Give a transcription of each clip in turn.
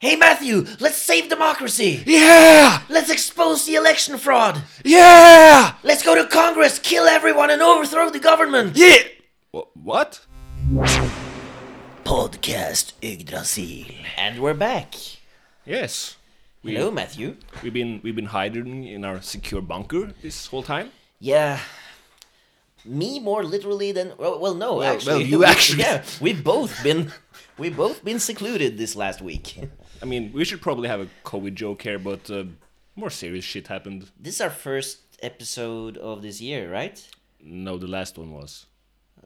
Hey, Matthew, let's save democracy. Yeah! Let's expose the election fraud. Yeah! Let's go to Congress, kill everyone, and overthrow the government. Yeah! Wh- What? Podcast Yggdrasil. And we're back. Yes. We, Hello, Matthew. We've been we've been hiding in our secure bunker this whole time. Yeah. Me more literally than well, well no, actually. well, you We- actually- Yeah, we've both been we've both been secluded this last week. I mean, we should probably have a COVID joke here, but uh, more serious shit happened. This is our first episode of this year, right? No, the last one was.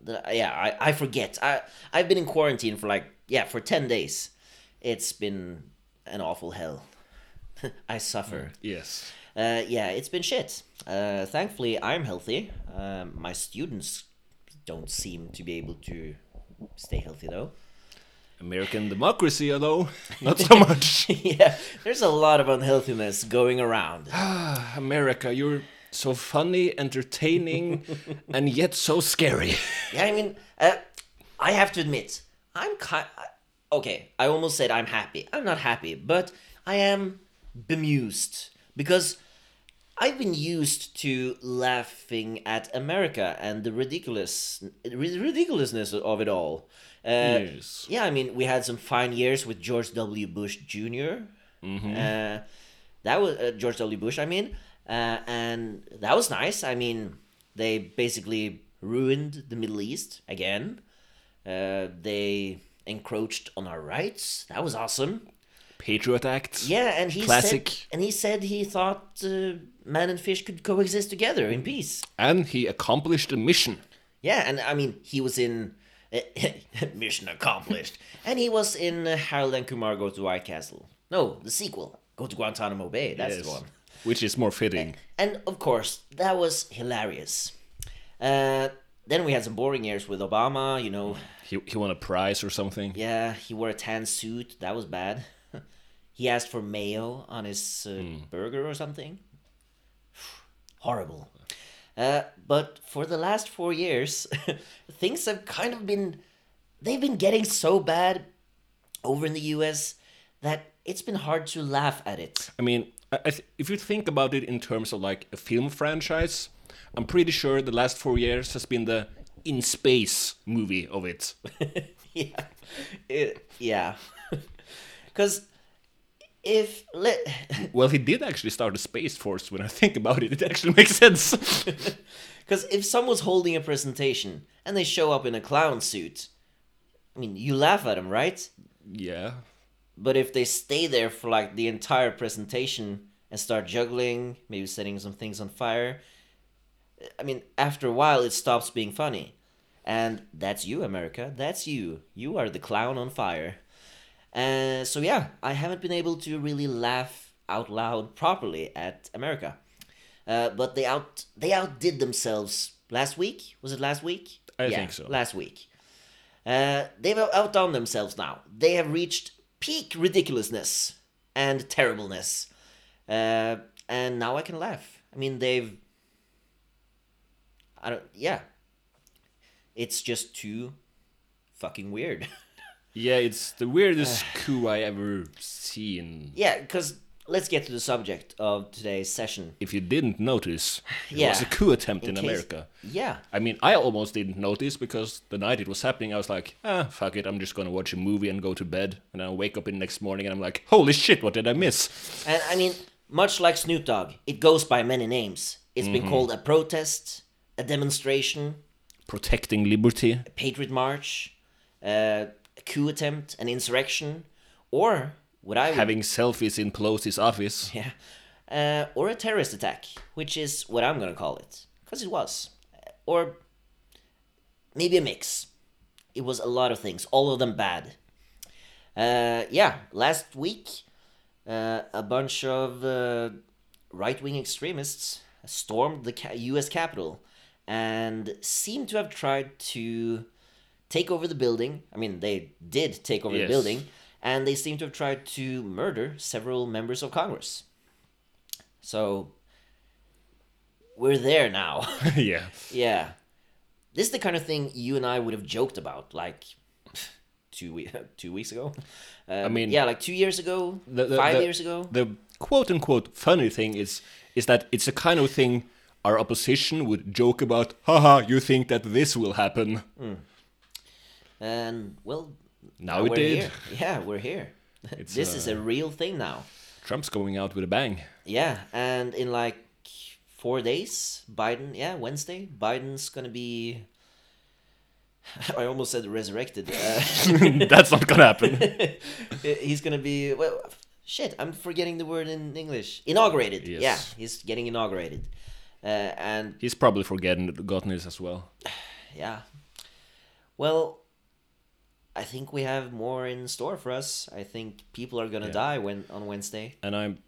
The- yeah, I, I forget. I I've been in quarantine for like yeah for ten days. It's been an awful hell. I suffer. Yes. Uh, yeah, it's been shit. Uh, thankfully, I'm healthy. Um, my students don't seem to be able to stay healthy though. American democracy, although not so much. yeah, there's a lot of unhealthiness going around. America, you're so funny, entertaining, and yet so scary. Yeah, I mean, uh, I have to admit, I'm kind. Okay, I almost said I'm happy. I'm not happy, but I am bemused because I've been used to laughing at America and the ridiculous ri- ridiculousness of it all. Uh, Yes. Yeah, I mean, we had some fine years with George W. Bush junior Uh, that was uh, George W. Bush. I mean, uh, and that was nice. I mean, they basically ruined the Middle East again. Uh, they encroached on our rights. That was awesome. Patriot Act. Yeah, and he Classic. said, and he said he thought uh, man and fish could coexist together in peace. And he accomplished a mission. Yeah, and I mean, he was in Mission Accomplished, and he was in Harold and Kumar Go to White Castle. No, the sequel, Go to Guantanamo Bay. That's Yes. the one. Which is more fitting. And of course, that was hilarious. Uh, then we had some boring years with Obama. You know, He, he won a prize or something. yeah, he wore a tan suit. That was bad. he asked for mayo on his uh, burger or something. Horrible. Uh, but for the last four years, things have kind of been. They've been getting so bad over in the US that it's been hard to laugh at it. I mean, I, th- if you think about it in terms of like a film franchise, I'm pretty sure the last four years has been the in space movie of it. yeah, it, yeah. Because if let well, he did actually start a space force. When I think about it, it actually makes sense. because if someone's holding a presentation and they show up in a clown suit, I mean, you laugh at them, right? yeah. But if they stay there for like the entire presentation and start juggling, maybe setting some things on fire, I mean, after a while, it stops being funny. And that's you, America. That's you. You are the clown on fire. Uh, so, yeah, I haven't been able to really laugh out loud properly at America. Uh, but they out they outdid themselves last week. Was it last week? I Yeah, think so. Last week. Uh, they've outdone themselves now. They have reached peak ridiculousness and terribleness. Uh, and now I can laugh. I mean, they've. I don't. Yeah. It's just too fucking weird. Yeah, it's the weirdest coup I ever seen. yeah, because let's get to the subject of today's session. If you didn't notice, it Yeah. was a coup attempt in, case- America. Yeah. I mean, I almost didn't notice because the night it was happening, I was like, ah, fuck it, I'm just gonna watch a movie and go to bed. And then I wake up in the next morning and I'm like, holy shit, what did I miss? And I mean, much like Snoop Dogg, it goes by many names. It's been called a protest, a demonstration, Protecting liberty. a patriot march, uh, a coup attempt, an insurrection, or what I would Having selfies in Pelosi's office. Yeah. Uh, or a terrorist attack, which is what I'm gonna call it. Because it was. Or maybe a mix. It was a lot of things, all of them bad. Uh, yeah, last week, uh, a bunch of uh, right wing extremists stormed the ca- US Capitol and seemed to have tried to take over the building. I mean, they did take over Yes. the building, and they seem to have tried to murder several members of Congress. So we're there now. yeah. yeah. This is the kind of thing you and I would have joked about like two we- two weeks ago. Uh, I mean- yeah, like two years ago, The- the- five the- years ago. The quote unquote funny thing is is that it's a kind of thing our opposition would joke about. Haha, you think that this will happen? And well, Now it we're did. here. Yeah, we're here. This is uh, a real thing now. Trump's going out with a bang. Yeah, and in like four days, Biden. Yeah, Wednesday, Biden's gonna be. I almost said resurrected. Uh, That's not gonna happen. he's gonna be well. Shit, I'm forgetting the word in English. Inaugurated. Yes. Yeah, he's getting inaugurated, uh, and He's probably forgotten gotten this as well. yeah. Well, I think we have more in store for us. I think people are gonna Yeah. die when on Wednesday. and I'm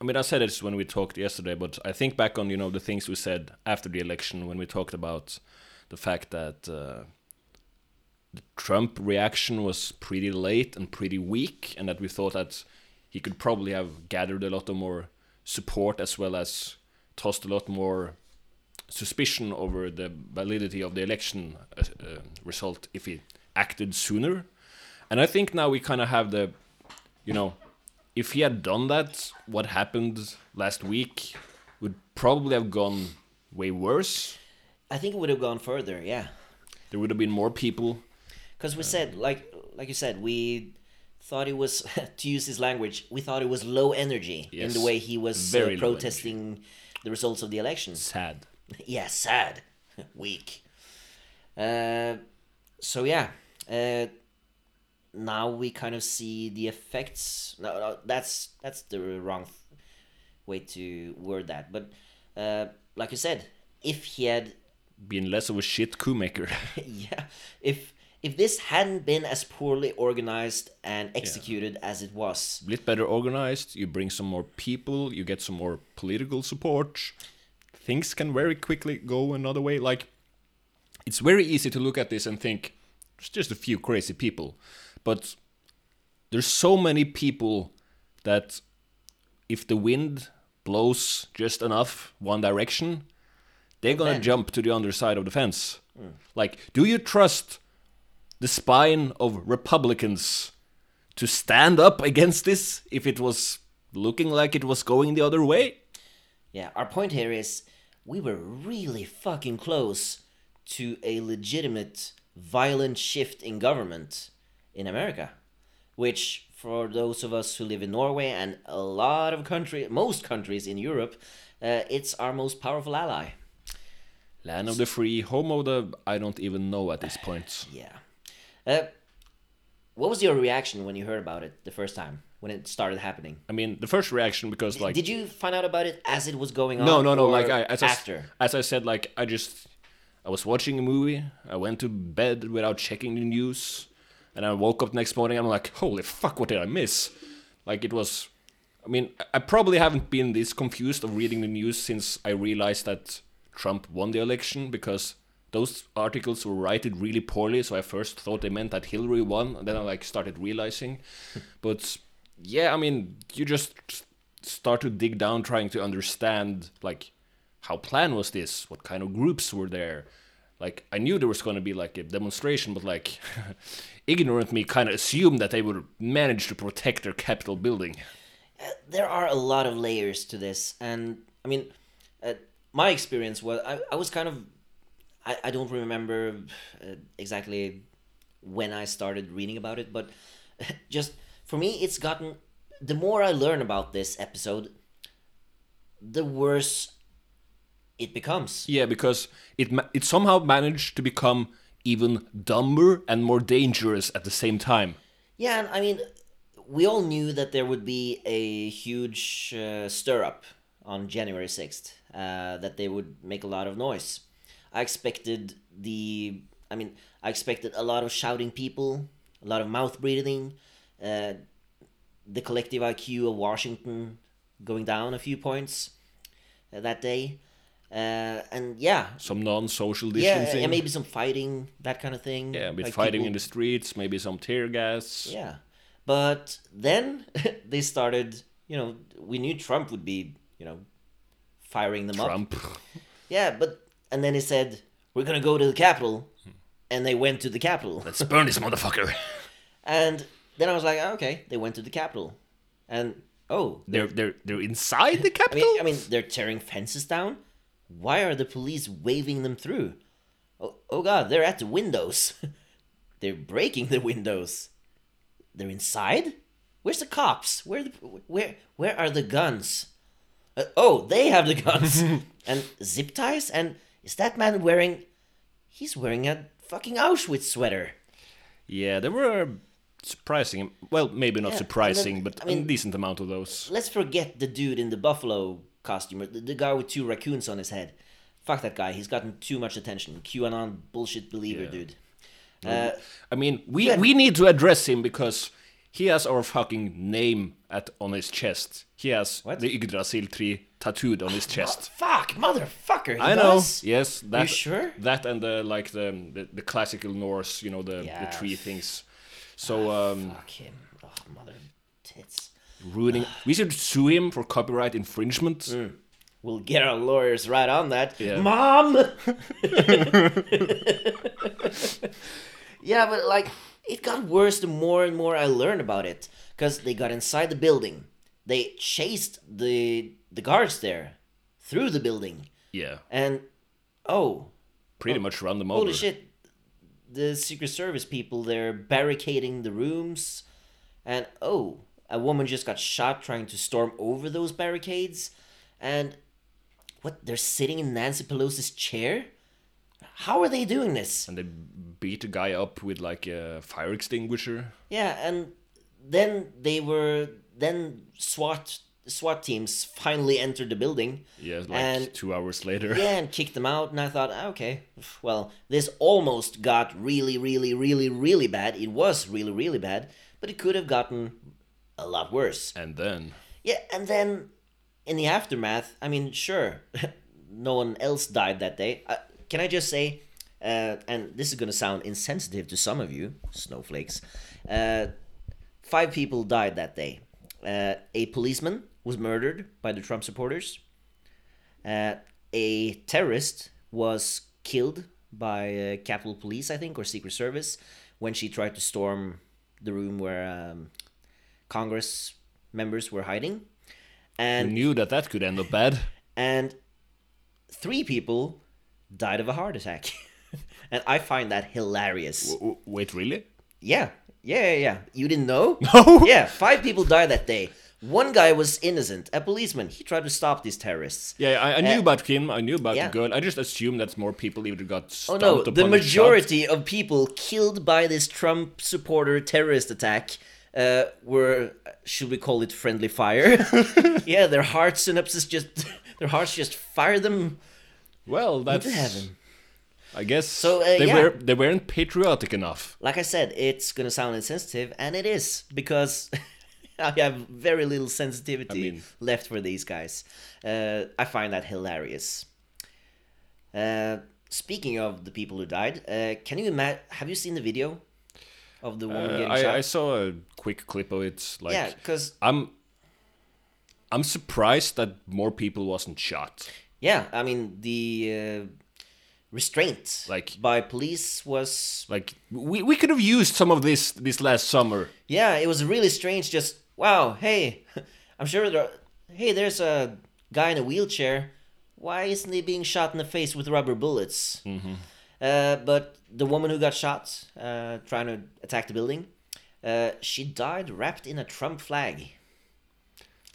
I mean I said this when we talked yesterday, but I think back on you know the things we said after the election when we talked about the fact that uh, the Trump reaction was pretty late and pretty weak, and that we thought that he could probably have gathered a lot of more support as well as tossed a lot more suspicion over the validity of the election uh, uh, result if he acted sooner. And I think now we kind of have the, you know, if he had done that, what happened last week would probably have gone way worse. I think it would have gone further. Yeah. There would have been more people. because we said like like you said we thought it was to use his language we thought it was low energy in the way he was uh, protesting the results of the elections Sad. yeah sad weak uh, so yeah uh, now we kind of see the effects no, no that's that's the wrong way to word that but uh, like you said if he had been less of a shit coup maker. yeah if if this hadn't been as poorly organized and executed as it was a bit better organized, you bring some more people, you get some more political support. Things can very quickly go another way. Like, it's very easy to look at this and think, there's just a few crazy people. But there's so many people that if the wind blows just enough one direction, they're gonna jump to the other side of the fence. Mm. Like, do you trust the spine of Republicans to stand up against this if it was looking like it was going the other way? yeah our point here is we were really fucking close to a legitimate violent shift in government in america which for those of us who live in norway and a lot of country most countries in europe uh, it's our most powerful ally Land of the free, home of the I don't even know at this point. Yeah. Uh, what was your reaction when you heard about it the first time when it started happening? I mean, the first reaction because like Did you find out about it as it was going on? no, no, no. Like I, as I after. as I said, like I just I was watching a movie. I went to bed without checking the news, and I woke up next morning. I'm like, holy fuck, what did I miss? Like it was. I mean, I- probably haven't been this confused of reading the news since I realized that Trump won the election because those articles were written really poorly. So I first thought they meant that Hillary won, and then I like started realizing. but yeah, I mean, you just start to dig down, trying to understand like how plan was this? What kind of groups were there? Like I knew there was going to be like a demonstration, but like ignorant me kind of assumed that they would manage to protect their Capitol building. there are a lot of layers to this and i mean uh, my experience was i, I was kind of i, I don't remember uh, exactly when i started reading about it but just for me it's gotten the more i learn about this episode the worse it becomes Yeah, because it it somehow managed to become even dumber and more dangerous at the same time. Yeah, and I mean, we all knew that there would be a huge uh, stir up on January 6th, uh, that they would make a lot of noise. I expected the. I mean, I expected a lot of shouting people, a lot of mouth breathing, uh, the collective IQ of Washington going down a few points uh, that day. Uh, and yeah, Some non-social yeah, distancing. and maybe some fighting, that kind of thing. yeah, a bit Like fighting people- in the streets, maybe some tear gas. yeah. But then they started, you know, we knew Trump would be, you know, firing them up. Trump. Yeah, but and then he said, "We're going to go to the Capitol." And they went to the Capitol. Let's burn this motherfucker. And then I was like, okay, they went to the Capitol, and oh, They're they're they're inside the I Capitol. mean, I mean, they're tearing fences down. Why are the police waving them through? Oh, oh God, they're at the windows. they're breaking the windows. They're inside. Where's the cops? Where the where where are the guns? Uh, oh, they have the guns and zip ties. And is that man wearing? He's wearing a fucking Auschwitz sweater. yeah, there were surprising. Well, maybe not Yeah, surprising, then- but I mean- a decent amount of those. Let's forget the dude in the buffalo costume, the, the guy with two raccoons on his head. Fuck that guy. He's gotten too much attention. QAnon bullshit believer Yeah. dude. Uh, I mean, we Yeah. we need to address him because he has our fucking name at on his chest. He has What? the Yggdrasil tree tattooed on his chest. fuck, motherfucker. He I know. Yes, that. sure? That and the like the the, the classical Norse, you know, the Yeah. the tree things. So um, Fuck him. Oh, mother tits. Ruining. We should sue him for copyright infringement. Mm. We'll get our lawyers right on that. Yeah. Mom! yeah, but like, it got worse the more and more I learned about it. Because they got inside the building. They chased the the guards there through the building. Yeah, And, oh, pretty much run them over. holy shit. The Secret Service people, they're barricading the rooms. And, oh, a woman just got shot trying to storm over those barricades. And, what, they're sitting in Nancy Pelosi's chair? How are they doing this? And they beat a guy up with like a fire extinguisher. Yeah, and then they were. Then SWAT SWAT teams finally entered the building. Yeah, like And- two hours later. Yeah, and kicked them out. And I thought, "Ah, okay, well, this almost got really, really, really, really bad. It was really, really bad, but it could have gotten a lot worse. And then Yeah, and then in the aftermath, I mean, sure, no one else died that day. Uh, can I just say, uh, and this is going to sound insensitive to some of you, snowflakes, uh, five people died that day. Uh, a policeman was murdered by the Trump supporters. Uh, a terrorist was killed by uh, Capitol Police, I think, or Secret Service, when she tried to storm the room where um, Congress members were hiding. we And knew that that could end up bad. and three people died of a heart attack. and I find that hilarious. W- wait, really? Yeah. Yeah, yeah, yeah. You didn't know? No. Yeah, five people died that day. One guy was innocent, a policeman. He tried to stop these terrorists. Yeah, I, I knew Uh, about him. I knew about yeah. the girl. I just assumed that more people either got Oh no, upon the and shot. majority of people killed by this Trump supporter terrorist attack uh, were, should we call it friendly fire? yeah, their heart synapses just, their hearts just fire them Well, that's into heaven. I guess So, uh, they yeah. were they weren't patriotic enough. Like I said, it's gonna sound insensitive, and it is because I have very little sensitivity I mean- left for these guys. Uh, I find that hilarious. Uh, speaking of the people who died, uh, can you imagine? Have you seen the video of the woman Uh, getting shot? I, I saw a quick clip of it. Like yeah, because I'm I'm surprised that more people wasn't shot. yeah, I mean the uh, restraint Like- by police was Like we, we could have used some of this this last summer. Yeah, it was really strange. Just wow, hey, I'm sure there. Hey, there's a guy in a wheelchair. Why isn't he being shot in the face with rubber bullets? Mm-hmm. Uh, but the woman who got shot uh, trying to attack the building, uh, she died wrapped in a Trump flag.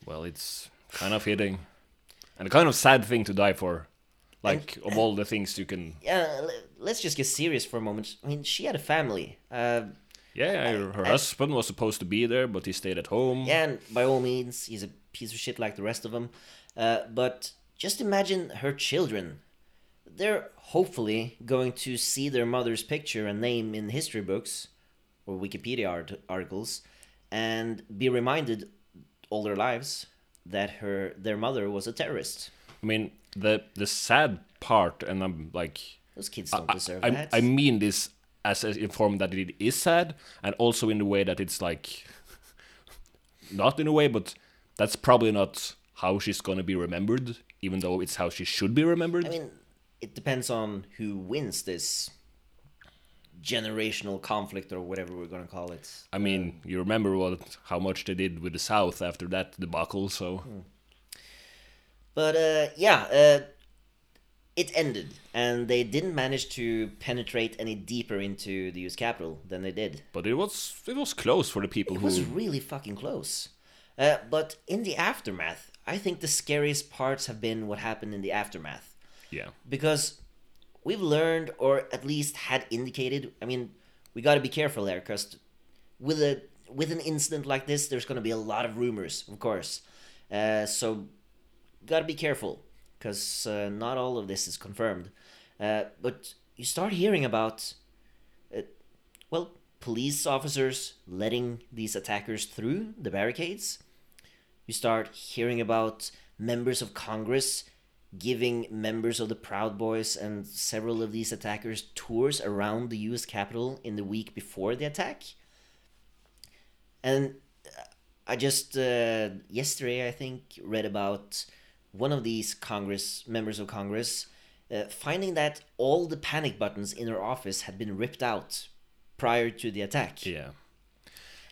Well, it's kind of hitting, and a kind of sad thing to die for. Like of all the things you can. Yeah, let's just get serious for a moment. I mean, she had a family. Uh, Yeah, her, her husband was supposed to be there, but he stayed at home. Yeah, and by all means, he's a piece of shit like the rest of them. Uh, but just imagine her children. They're hopefully going to see their mother's picture and name in history books or Wikipedia art- articles and be reminded all their lives that her their mother was a terrorist. I mean, the the sad part, and I'm like, Those kids don't I, deserve I, that. I mean this as a, in form that it is sad, and also in the way that it's like, not in a way, but that's probably not how she's gonna be remembered, even though it's how she should be remembered. I mean, it depends on who wins this generational conflict or whatever we're gonna call it. I mean, you remember what how much they did with the South after that debacle, so Hmm. But uh, yeah, uh, it ended, and they didn't manage to penetrate any deeper into the U.S. Capitol than they did. but it was it was close for the people It who was really fucking close. Uh, but in the aftermath, I think the scariest parts have been what happened in the aftermath. Yeah. Because we've learned, or at least had indicated, I mean, we gotta be careful there, because with, a, with an incident like this, there's gonna be a lot of rumors, of course. Uh, so, gotta be careful, because uh, not all of this is confirmed. Uh, but you start hearing about uh, well, police officers letting these attackers through the barricades. You start hearing about members of Congress giving members of the Proud Boys and several of these attackers tours around the US Capitol in the week before the attack. And uh, I just, uh, yesterday, I think, read about one of these Congress members of Congress uh, finding that all the panic buttons in her office had been ripped out prior to the attack. Yeah.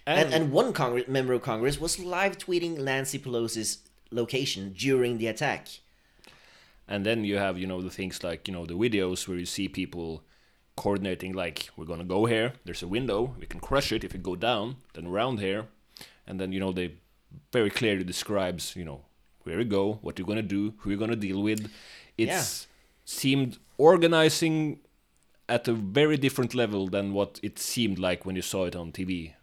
And, and one Congress, member of Congress was live tweeting Nancy Pelosi's location during the attack. And then you have, you know, the things like, you know, the videos where you see people coordinating, like, we're gonna go here, there's a window, we can crush it if we go down, then around here. And then, you know, they very clearly describes, you know, where you go, what you're gonna do, who you're gonna deal with. It's seemed organizing at a very different level than what it seemed like when you saw it on TV.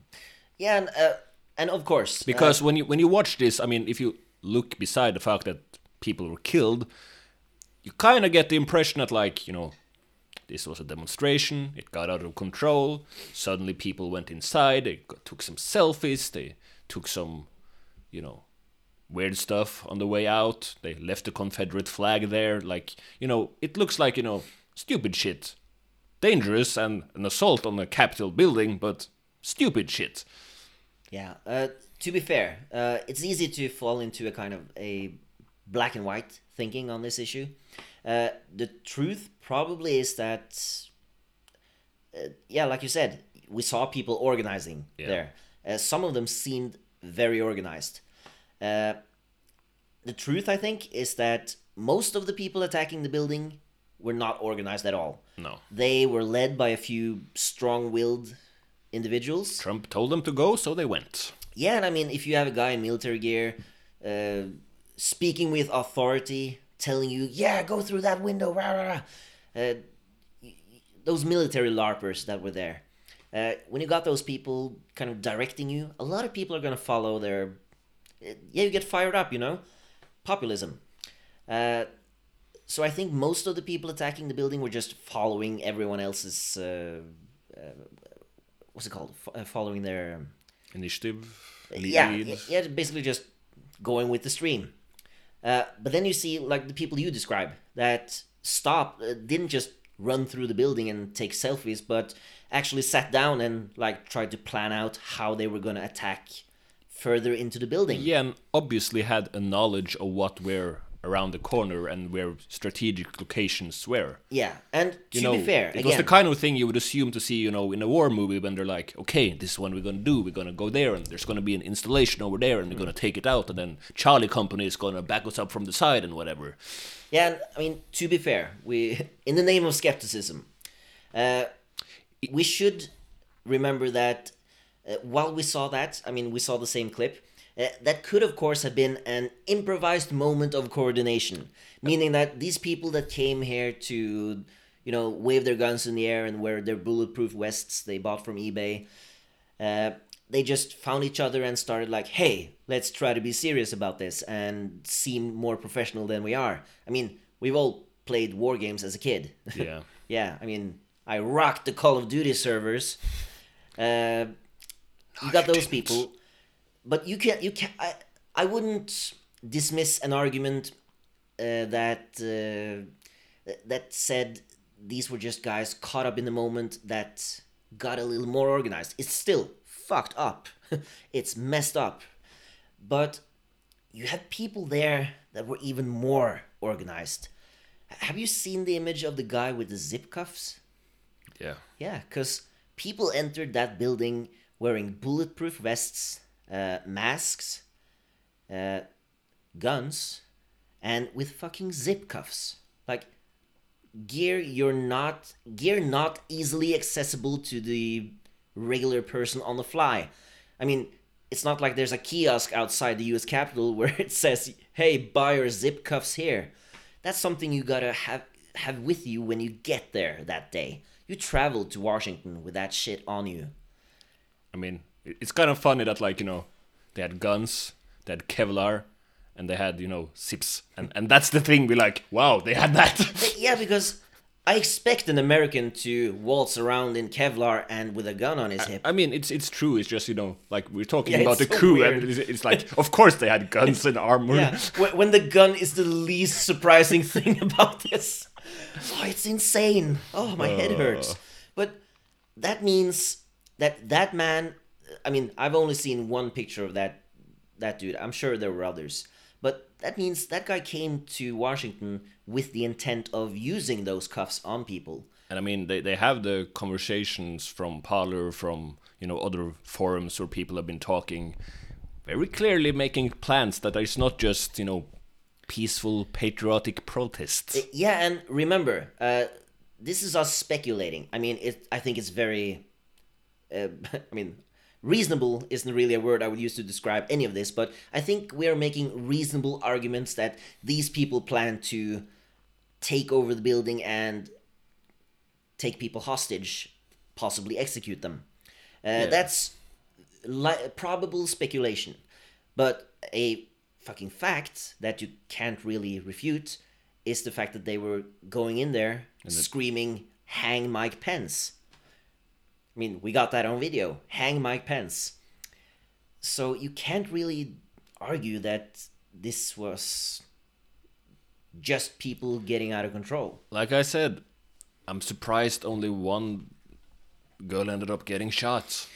Yeah, and, uh, and of course, uh, Because when you when you watch this, I mean, if you look beside the fact that people were killed, you kind of get the impression that like you know, this was a demonstration. It got out of control. Suddenly, people went inside. They took some selfies. They took some, you know, weird stuff on the way out. They left the Confederate flag there. Like you know, it looks like you know, stupid shit, dangerous and an assault on a Capitol building, but stupid shit. Yeah. Uh, to be fair, uh, it's easy to fall into a kind of a black and white thinking on this issue. Uh, the truth probably is that, uh, yeah, like you said, we saw people organizing Yeah. there. Uh, some of them seemed very organized. Uh, the truth, I think, is that most of the people attacking the building were not organized at all. No. They were led by a few strong-willed individuals. Trump told them to go, so they went. Yeah, and I mean, if you have a guy in military gear uh, speaking with authority, telling you, "Yeah, go through that window," rah, rah, rah. Uh, those military larpers that were there. Uh, when you got those people kind of directing you, a lot of people are gonna follow their. uh, Yeah, you get fired up, you know, populism. Uh, so I think most of the people attacking the building were just following everyone else's. Uh, uh, what's it called? F- uh, following their. Um, Initiative. lead. yeah, yeah, basically just going with the stream. Uh, but then you see like the people you describe that stop uh, didn't just run through the building and take selfies, but actually sat down and like tried to plan out how they were gonna attack further into the building. Yeah, and obviously had a knowledge of what were around the corner and where strategic locations were. Yeah, and to You know, be fair, it again, was the kind of thing you would assume to see, you know, in a war movie when they're like, okay, this is what we're gonna do. We're gonna go there, and there's gonna be an installation over there, and they're gonna take it out, and then Charlie Company is gonna back us up from the side and whatever. Yeah, and, I mean, to be fair, we in the name of skepticism, uh, we should remember that uh, while we saw that, I mean, we saw the same clip. Uh, that could, of course, have been an improvised moment of coordination, meaning that these people that came here to, you know, wave their guns in the air and wear their bulletproof vests they bought from eBay, uh, they just found each other and started like, hey, let's try to be serious about this and seem more professional than we are. I mean, we've all played war games as a kid. Yeah. yeah, I mean, I rocked the Call of Duty servers. Uh, you got those didn't. people, but you can't. You can. I. I wouldn't dismiss an argument uh, that uh, that said these were just guys caught up in the moment that got a little more organized. It's still fucked up. it's messed up, but you had people there that were even more organized. Have you seen the image of the guy with the zip cuffs? Yeah. Yeah, because people entered that building wearing bulletproof vests, uh, masks, uh, guns, and with fucking zip cuffs. Like gear you're not gear not easily accessible to the regular person on the fly. I mean, it's not like there's a kiosk outside the U.S. Capitol where it says, "Hey, buy your zip cuffs here." That's something you gotta have have with you when you get there that day. You traveled to Washington with that shit on you. I mean, it's kind of funny that like you know, they had guns, they had Kevlar, and they had you know zips, and and that's the thing. We like, wow, they had that. Yeah, because I expect an American to waltz around in Kevlar and with a gun on his hip. I mean, it's it's true. It's just you know, like we're talking Yeah, about the so coup, weird. and it's, it's like, of course they had guns and armor. Yeah, when, when the gun is the least surprising thing about this. Oh, it's insane. Oh, my head hurts. Uh. But that means that that man. I mean, I've only seen one picture of that that dude. I'm sure there were others. But that means that guy came to Washington with the intent of using those cuffs on people. And I mean, they, they have the conversations from Parler, from you know other forums where people have been talking, very clearly making plans that it's not just you know peaceful patriotic protests. Yeah, and remember, uh, this is us speculating. I mean, it. I think it's very. Uh, I mean, reasonable isn't really a word I would use to describe any of this, but I think we are making reasonable arguments that these people plan to take over the building and take people hostage, possibly execute them. Uh, That's li- probable speculation, but a fucking fact that you can't really refute is the fact that they were going in there screaming "Hang Mike Pence." I mean, we got that on video. Hang Mike Pence. So you can't really argue that this was just people getting out of control. Like I said, I'm surprised only one girl ended up getting shot.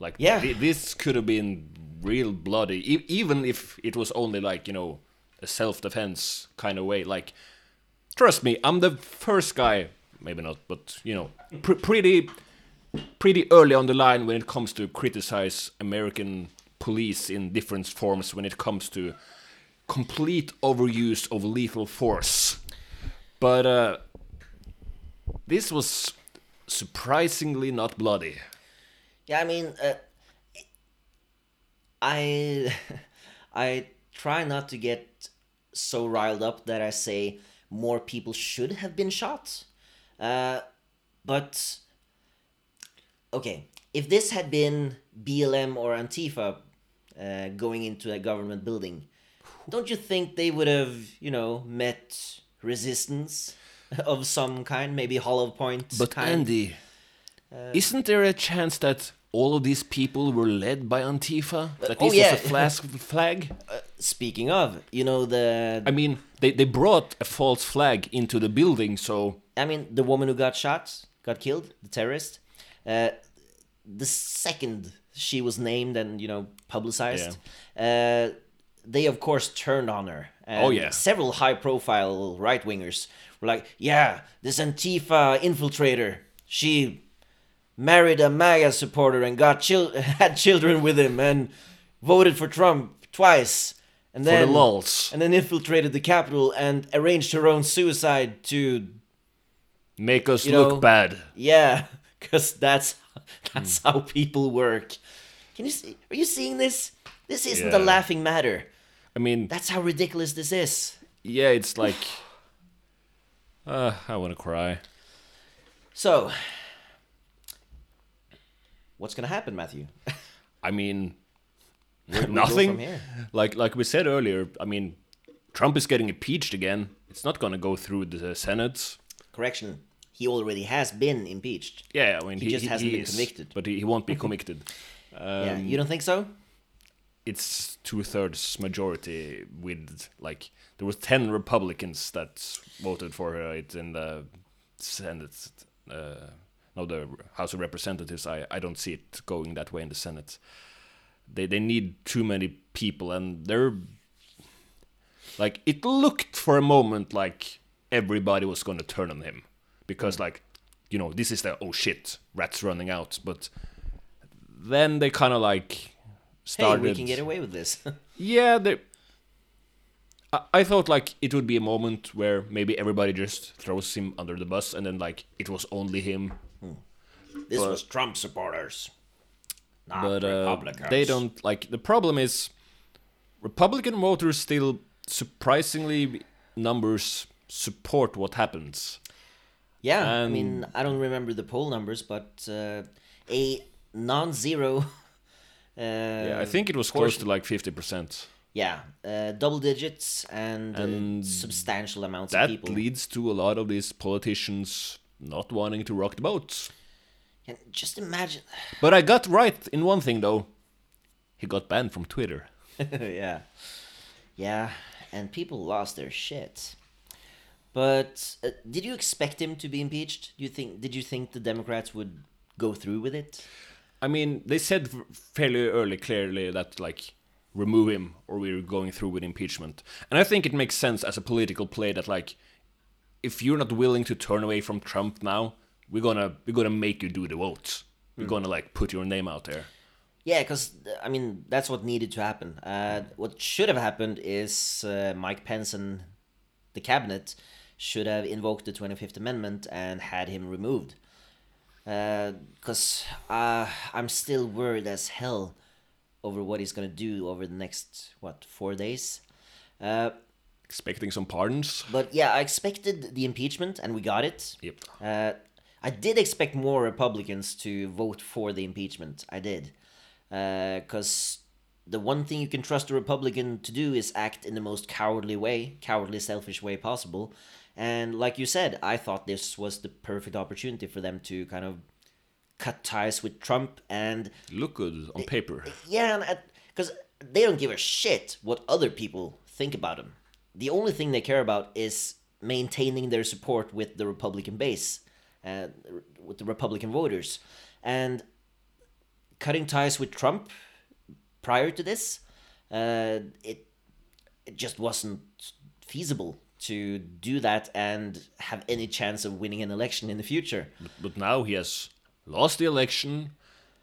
Like Yeah. thi- this could have been real bloody, e- even if it was only like you know a self-defense kind of way. Like, trust me, I'm the first guy, maybe not, but you know, pr- pretty, pretty early on the line when it comes to criticize American police in different forms when it comes to complete overuse of lethal force. But uh, this was surprisingly not bloody. Yeah, I mean, uh, I I try not to get so riled up that I say more people should have been shot. Uh, but okay, if this had been BLM or Antifa uh, going into a government building, don't you think they would have, you know, met resistance of some kind, maybe hollow points? But kind? Andy, isn't there a chance that all of these people were led by Antifa? That oh, this yeah. was a flas- flag? Speaking of, you know the I mean, they, they brought a false flag into the building, so I mean, the woman who got shot, got killed, the terrorist. Uh, the second she was named and you know publicized, uh, they of course turned on her. And Oh, yeah. Several high-profile right wingers were like, "Yeah, this Antifa infiltrator, she married a MAGA supporter and got chil- had children with him and voted for Trump twice." And then, the lulz, and then infiltrated the Capitol and arranged her own suicide to make us look know, bad. Yeah, because that's that's how people work. Can you see? Are you seeing this? This isn't a laughing matter. I mean, That's how ridiculous this is. yeah, it's like. Uh, I want to cry. So, what's gonna happen, Matthew? I mean, Where do we go nothing. Like like we said earlier, I mean, Trump is getting impeached again. It's not gonna go through the Senate. Correction. He already has been impeached. Yeah, I mean, He just hasn't been is, convicted. but he, he won't be convicted. yeah, Um, you don't think so? it's two thirds majority with like there was ten Republicans that voted for it in the Senate. Uh, no, the House of Representatives. I I don't see it going that way in the Senate. They they need too many people, and they're like it looked for a moment like everybody was going to turn on him because like you know, this is the oh shit, rats running out. But then they kind of like started Hey, we can get away with this. Yeah, they. I, I thought like it would be a moment where maybe everybody just throws him under the bus, and then like it was only him. this But- was Trump supporters, not But uh, Republicans. they don't like the problem is Republican voters still surprisingly numbers support what happens. Yeah, I mean, I don't remember the poll numbers, but uh, a non-zero. Uh, Yeah, I think it was close to like fifty percent. Yeah, uh, double digits and, uh, And substantial amounts That of people. leads to a lot of these politicians not wanting to rock the boat. And just imagine. But I got right in one thing though. He got banned from Twitter. yeah, yeah, and people lost their shit. But uh, did you expect him to be impeached? Do you think? Did you think the Democrats would go through with it? I mean, they said fairly early, clearly that like remove him or we're going through with impeachment. And I think it makes sense as a political play that like if you're not willing to turn away from Trump now, we're gonna we're gonna make you do the votes. We're gonna like put your name out there. Yeah, because I mean that's what needed to happen. Uh, what should have happened is uh, Mike Pence and the cabinet should have invoked the Twenty Fifth Amendment and had him removed. Because uh, I'm still worried as hell over what he's gonna do over the next what four days. Uh, Expecting some pardons. but yeah, I expected the impeachment, and we got it. Yep. Uh, I did expect more Republicans to vote for the impeachment. I did. Because the one thing you can trust a Republican to do is act in the most cowardly way, cowardly, selfish way possible. And like you said, I thought this was the perfect opportunity for them to kind of cut ties with Trump and Look good on paper. yeah, because they don't give a shit what other people think about them. The only thing they care about is maintaining their support with the Republican base, uh, with the Republican voters, and cutting ties with Trump prior to this, uh, it it just wasn't feasible to do that and have any chance of winning an election in the future. But now he has lost the election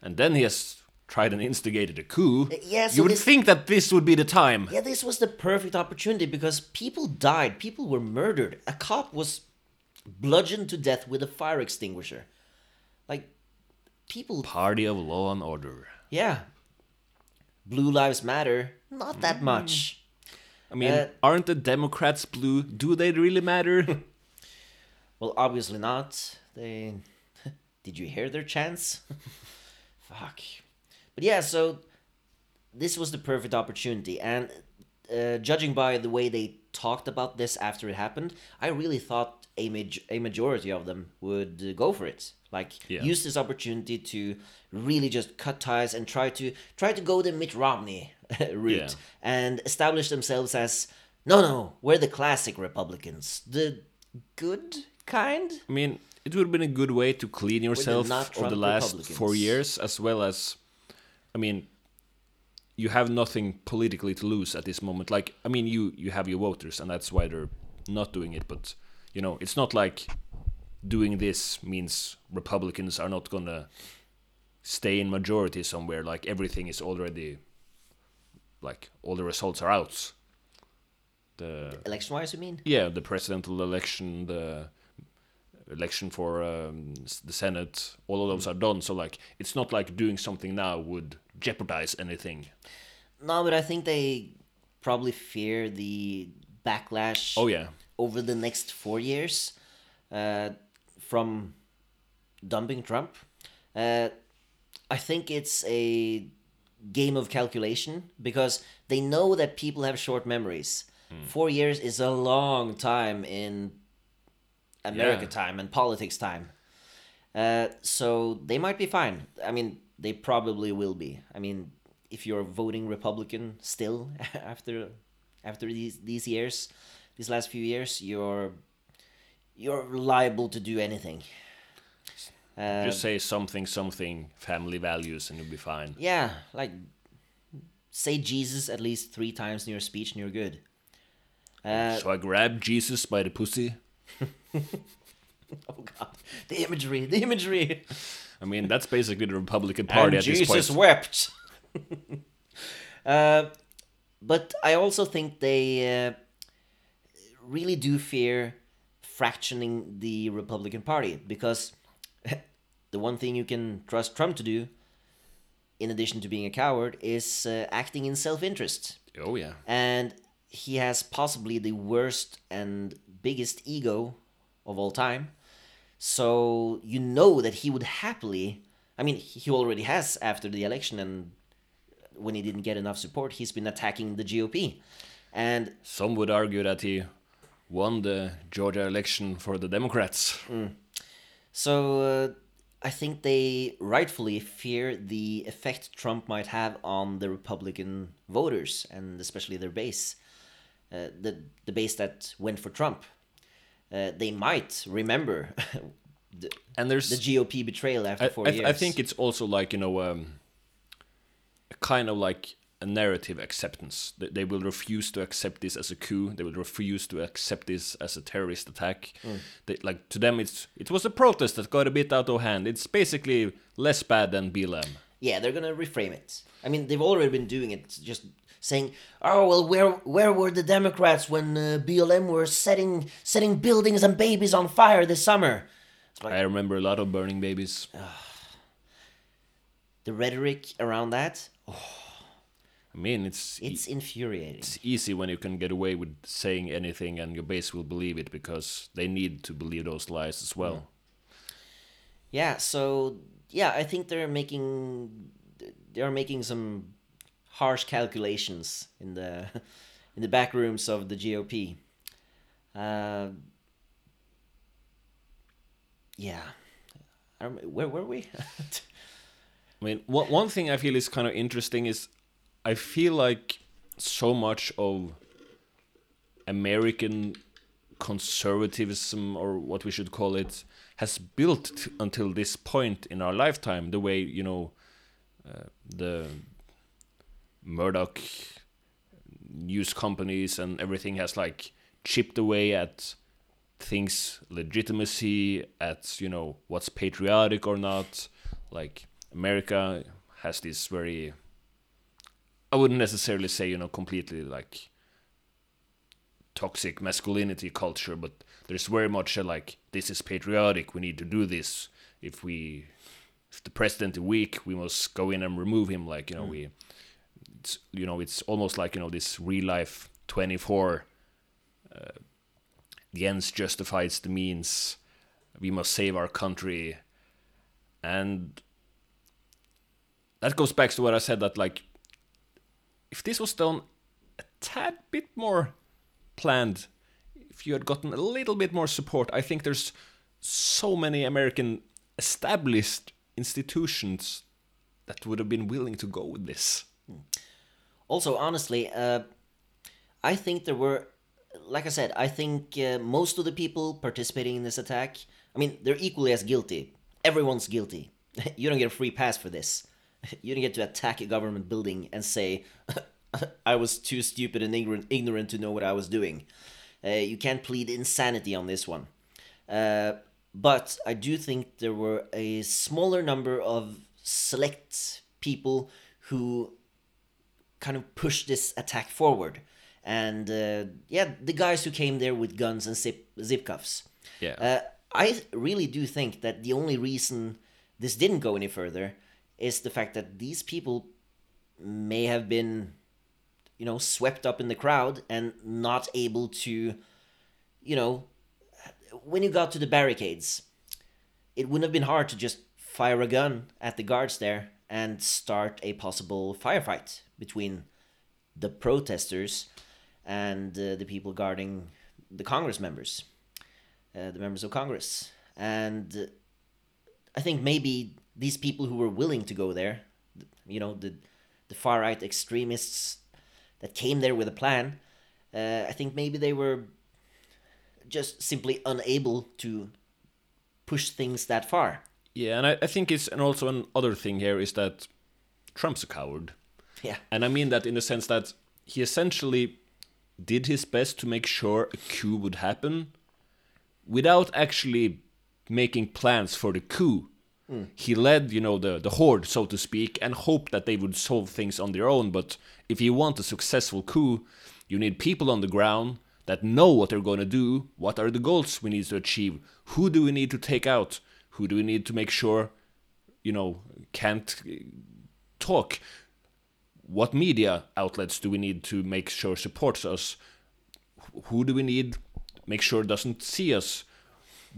and then he has tried and instigated a coup. Uh, yeah, so you would this- think that this would be the time. Yeah, this was the perfect opportunity because people died, people were murdered. A cop was bludgeoned to death with a fire extinguisher. Like, people, Party of law and order. yeah. Blue Lives Matter, not that hmm. much. I mean, Uh, aren't the Democrats blue? Do they really matter? Well, obviously not. They. Did you hear their chants? Fuck. But yeah, so this was the perfect opportunity. And uh, judging by the way they talked about this after it happened, I really thought a, maj- a majority of them would uh, go for it. Like, Yeah. use this opportunity to really just cut ties and try to try to go the Mitt Romney route Yeah. and establish themselves as no, no, we're the classic Republicans, the good kind. I mean, it would have been a good way to clean yourself of the last four years, as well as, I mean, you have nothing politically to lose at this moment. Like, I mean, you you have your voters, and that's why they're not doing it. But you know, it's not like doing this means Republicans are not gonna stay in majority somewhere. Like everything is already, like all the results are out. The Election wise, you mean? yeah, the presidential election, the election for um, the Senate, all of those are done. So like, it's not like doing something now would jeopardize anything. No, but I think they probably fear the backlash Oh yeah, over the next four years uh, from dumping Trump. Uh, I think it's a game of calculation because they know that people have short memories. Four years is a long time in America Yeah. time and politics time. Uh, so they might be fine. I mean, they probably will be. I mean, if you're voting Republican still after after these these years, these last few years, you're you're liable to do anything. Uh, just say something, something, family values, and you'll be fine. yeah, like say Jesus at least three times in your speech, and you're good. Uh, so I grabbed Jesus by the pussy. oh God, the imagery, the imagery. I mean, that's basically the Republican Party and at Jesus this point. Jesus wept. uh, but I also think they uh, really do fear fractioning the Republican Party because the one thing you can trust Trump to do, in addition to being a coward, is uh, acting in self interest. Oh yeah. And he has possibly the worst and biggest ego of all time. So you know that he would happily. I mean, he already has after the election, and when he didn't get enough support, he's been attacking the GOP. And Some would argue that he won the Georgia election for the Democrats. so uh, I think they rightfully fear the effect Trump might have on the Republican voters, and especially their base, uh, the, the base that went for Trump. Uh, they might remember the, And there's the GOP betrayal after I, four I, years. I think it's also like you know um, a kind of like a narrative acceptance. They, will refuse to accept this as a coup. They will refuse to accept this as a terrorist attack. They, like to them, it's it was a protest that got a bit out of hand. It's basically less bad than BLM. yeah, they're gonna reframe it. I mean, they've already been doing it, just saying, "Oh well, where where were the Democrats when uh, BLM were setting setting buildings and babies on fire this summer?" Like I remember a lot of burning babies. the rhetoric around that. I mean, it's e- It's infuriating. it's easy when you can get away with saying anything and your base will believe it because they need to believe those lies as well. Yeah, so yeah, I think they're making they are making some harsh calculations in the in the back rooms of the GOP. Uh, yeah, where were we? I mean, one one thing I feel is kind of interesting is I feel like so much of American conservatism, or what we should call it, has built until this point in our lifetime. The way you know uh, the Murdoch news companies and everything has like chipped away at things legitimacy at you know what's patriotic or not like america has this very i wouldn't necessarily say you know completely like toxic masculinity culture but there's very much a like this is patriotic we need to do this if we if the president is weak we must go in and remove him like you know mm. we it's you know it's almost like you know this real life 24 uh, the ends justifies the means. We must save our country. And that goes back to what I said that like if this was done a tad bit more planned, if you had gotten a little bit more support, I think there's so many American established institutions that would have been willing to go with this. Also, honestly, uh, I think there were, like I said, I think uh, most of the people participating in this attack, I mean, they're equally as guilty. Everyone's guilty. you don't get a free pass for this. You don't get to attack a government building and say, I was too stupid and ignorant, ignorant to know what I was doing. Uh, you can't plead insanity on this one. Uh, but I do think there were a smaller number of select people who kind of pushed this attack forward. And uh, yeah, the guys who came there with guns and zip, zip cuffs. Yeah. Uh, I really do think that the only reason this didn't go any further is the fact that these people may have been, you know, swept up in the crowd and not able to, you know, when you got to the barricades, it wouldn't have been hard to just fire a gun at the guards there and start a possible firefight between the protesters and uh, the people guarding the Congress members, uh, the members of Congress. And uh, I think maybe these people who were willing to go there, you know, the, the far right extremists that came there with a plan, uh, I think maybe they were just simply unable to push things that far. Yeah, and I, I think it's and also another thing here is that Trump's a coward. Yeah. And I mean that in the sense that he essentially did his best to make sure a coup would happen without actually making plans for the coup. He led, you know, the, the horde, so to speak, and hoped that they would solve things on their own. But if you want a successful coup, you need people on the ground that know what they're going to do, what are the goals we need to achieve, who do we need to take out, who do we need to make sure, you know, can't uh, talk, what media outlets do we need to make sure supports us, who do we need make sure doesn't see us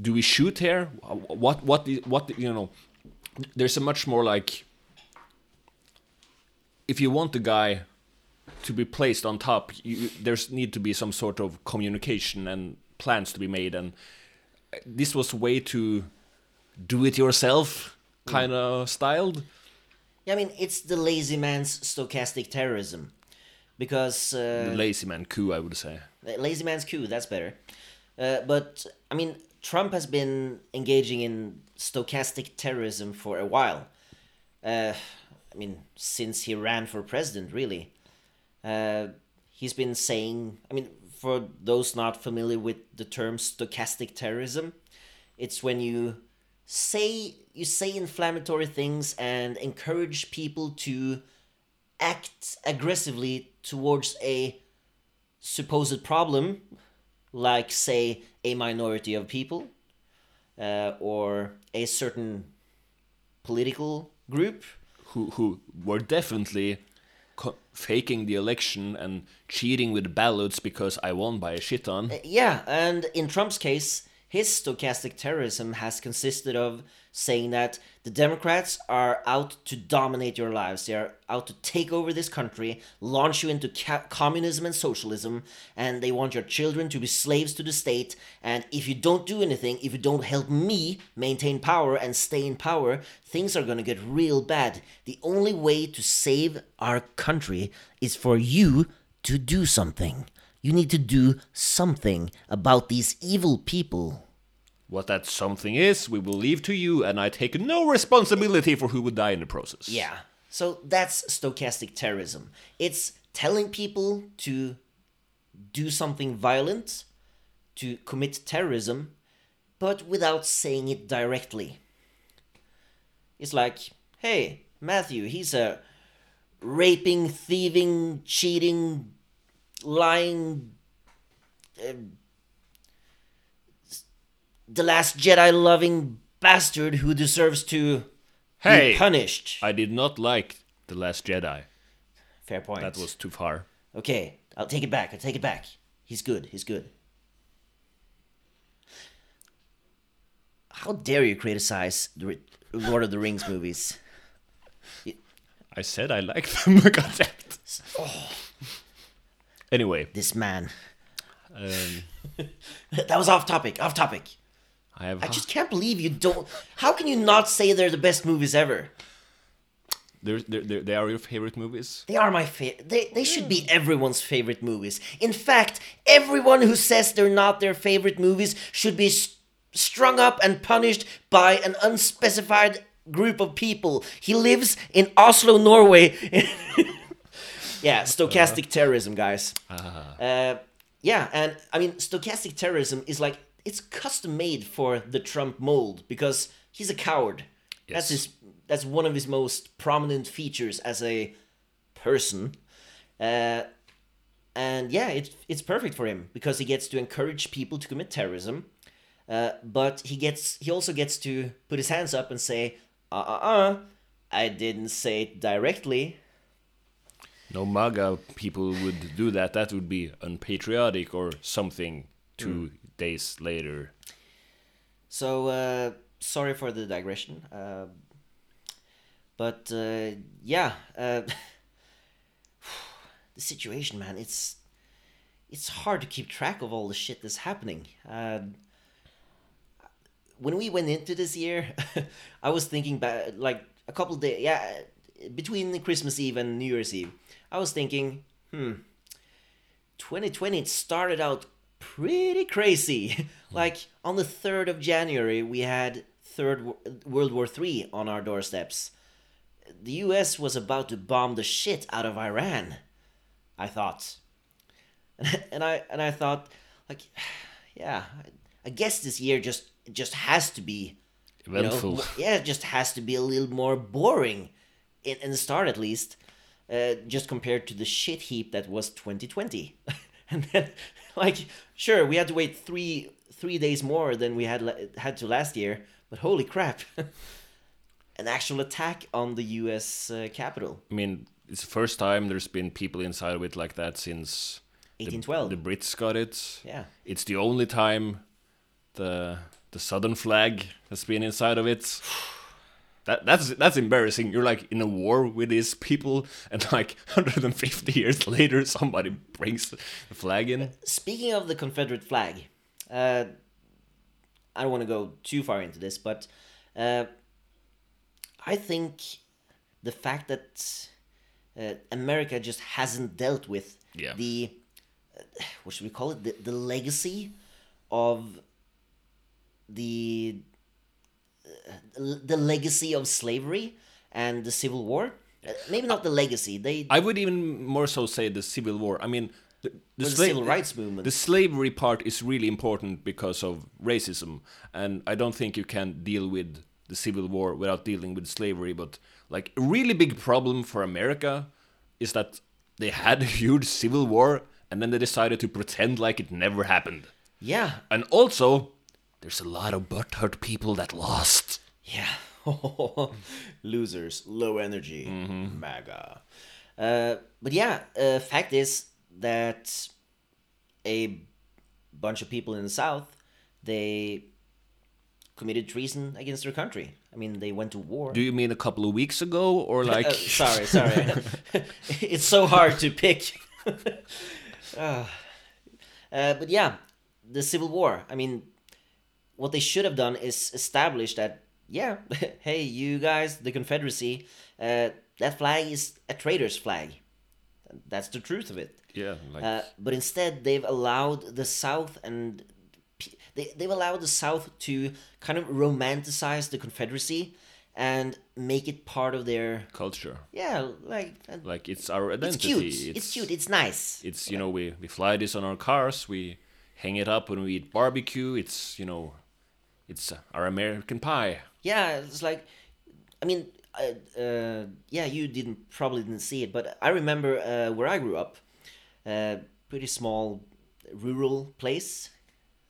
do we shoot here what what what you know there's a much more like if you want the guy to be placed on top you, there's need to be some sort of communication and plans to be made and this was way too do it yourself kind of styled Yeah, I mean, it's the lazy man's stochastic terrorism. Because. Uh, the lazy man coup i would say Lazy man's coup, that's better. Uh, but, I mean, Trump has been engaging in stochastic terrorism for a while. Uh, I mean, since he ran for president, really. Uh, he's been saying, I mean, for those not familiar with the term stochastic terrorism, it's when you say you say inflammatory things and encourage people to act aggressively towards a supposed problem, like, say, a minority of people uh, or a certain political group. who who were definitely co- faking the election and cheating with ballots because I won by a shit ton. Yeah, and in Trump's case, his stochastic terrorism has consisted of saying that the Democrats are out to dominate your lives. They are out to take over this country, launch you into ca- communism and socialism, and they want your children to be slaves to the state. And if you don't do anything, if you don't help me maintain power and stay in power, things are gonna get real bad. The only way to save our country is for you to do something. You need to do something about these evil people. What that something is, we will leave to you, and I take no responsibility for who would die in the process. Yeah. So that's stochastic terrorism. It's telling people to do something violent, to commit terrorism, but without saying it directly. It's like, hey, Matthew, he's a raping, thieving, cheating, lying, uh, the last Jedi loving bastard who deserves to Hey, be punished. I did not like The Last Jedi. Fair point. That was too far. Okay, I'll take it back. I'll take it back. He's good. He's good. How dare you criticize the Lord of the Rings movies? I said I liked them. God it. Anyway, This man. um, That was off topic. Off topic. I have. I just can't believe you don't. How can you not say they're the best movies ever? They're, they're, they're, they are your favorite movies? They are my favorite. They, they should be hmm. everyone's favorite movies. In fact, everyone who says they're not their favorite movies should be s- strung up and punished by an unspecified group of people. He lives in Oslo, Norway. yeah, uh-huh. stochastic terrorism, guys. Uh-huh. Uh, yeah, and I mean, stochastic terrorism is like it's custom made for the Trump mold because he's a coward. Yes. That's his. That's one of his most prominent features as a person. Uh, and yeah, it's it's perfect for him because he gets to encourage people to commit terrorism. Uh, but he gets he also gets to put his hands up and say, uh uh uh, I didn't say it directly. No MAGA people would do that. That would be unpatriotic or something two days later. So uh, sorry for the digression. Uh, but uh, yeah, uh, the situation, man, it's it's hard to keep track of all the shit that's happening. Uh, when we went into this year, I was thinking back, like a couple days, yeah, between Christmas Eve and New Year's Eve, I was thinking, hmm, 2020 it started out pretty crazy. like on the 3rd of January, we had Third Wo- World War III on our doorsteps. The US was about to bomb the shit out of Iran. I thought. And I and I thought like yeah, I guess this year just just has to be you know, yeah, it just has to be a little more boring, in, in the start at least, uh, just compared to the shit heap that was 2020. and then, like, sure, we had to wait three three days more than we had had to last year, but holy crap, an actual attack on the U.S. Uh, Capitol, I mean, it's the first time there's been people inside of it like that since the- 1812. The, Brits got it. yeah, It's the only time the the southern flag has been inside of it. That that's that's embarrassing. You're like in a war with these people, and like 150 years later, somebody brings the flag in. Speaking of the Confederate flag, uh, I don't want to go too far into this, but uh, I think the fact that uh, America just hasn't dealt with Yeah. the uh, what should we call it the, the legacy of the the legacy of slavery and the Civil War. Uh, maybe not the legacy. They I would even more so say the Civil War. I mean, the, the, the sla- civil rights movement. The slavery part is really important because of racism, and I don't think you can deal with the Civil War without dealing with slavery. But like a really big problem for America is that they had a huge Civil War, and then they decided to pretend like it never happened. yeah, And also, there's a lot of butthurt people that lost. Yeah. Losers, low energy, MAGA. Uh, but yeah, uh, fact is that a bunch of people in the South, they committed treason against their country. I mean, they went to war. Do you mean a couple of weeks ago, or like? Uh, sorry, sorry. it's so hard to pick. Ah. Uh, but yeah, the Civil War. I mean, what they should have done is establish that, yeah, hey, you guys, the Confederacy, uh, that flag is a traitor's flag. That's the truth of it. yeah, like Uh, but instead, they've allowed the South and they, they've allowed the South to kind of romanticize the Confederacy and make it part of their culture. yeah, like uh, Like it's our identity. it's cute. It's, cute. It's nice. It's you know we we fly this on our cars. We hang it up when we eat barbecue. It's you know, it's uh, our American pie. yeah, it's like, I mean, uh, yeah, you didn't probably didn't see it, but I remember uh, where I grew up, uh, pretty small, rural place,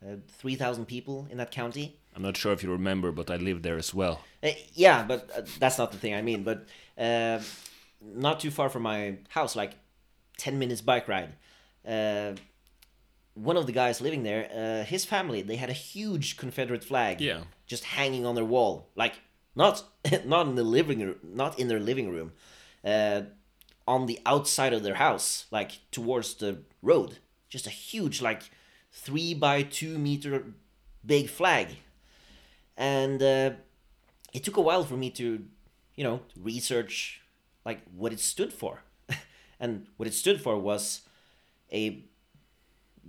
uh, three thousand people in that county. I'm not sure if you remember, but I lived there as well. Uh, yeah, but uh, that's not the thing I mean. But uh, not too far from my house, like ten minutes bike ride. One of the guys living there, uh, his family, they had a huge Confederate flag, Yeah. just hanging on their wall, like not not in the living room, not in their living room, uh, on the outside of their house, like towards the road. Just a huge, like three by two meter big flag, and uh, it took a while for me to, you know, research like what it stood for, and what it stood for was a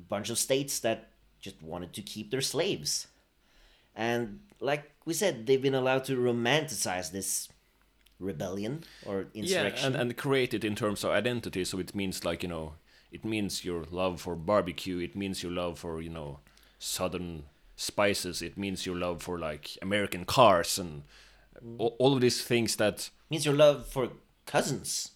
bunch of states that just wanted to keep their slaves. And like we said, they've been allowed to romanticize this rebellion or Yeah, and and create it in terms of identity. So it means like you know, it means your love for barbecue. It means your love for you know, southern spices. It means your love for like American cars and mm-hmm. all, all of these things that means your love for cousins.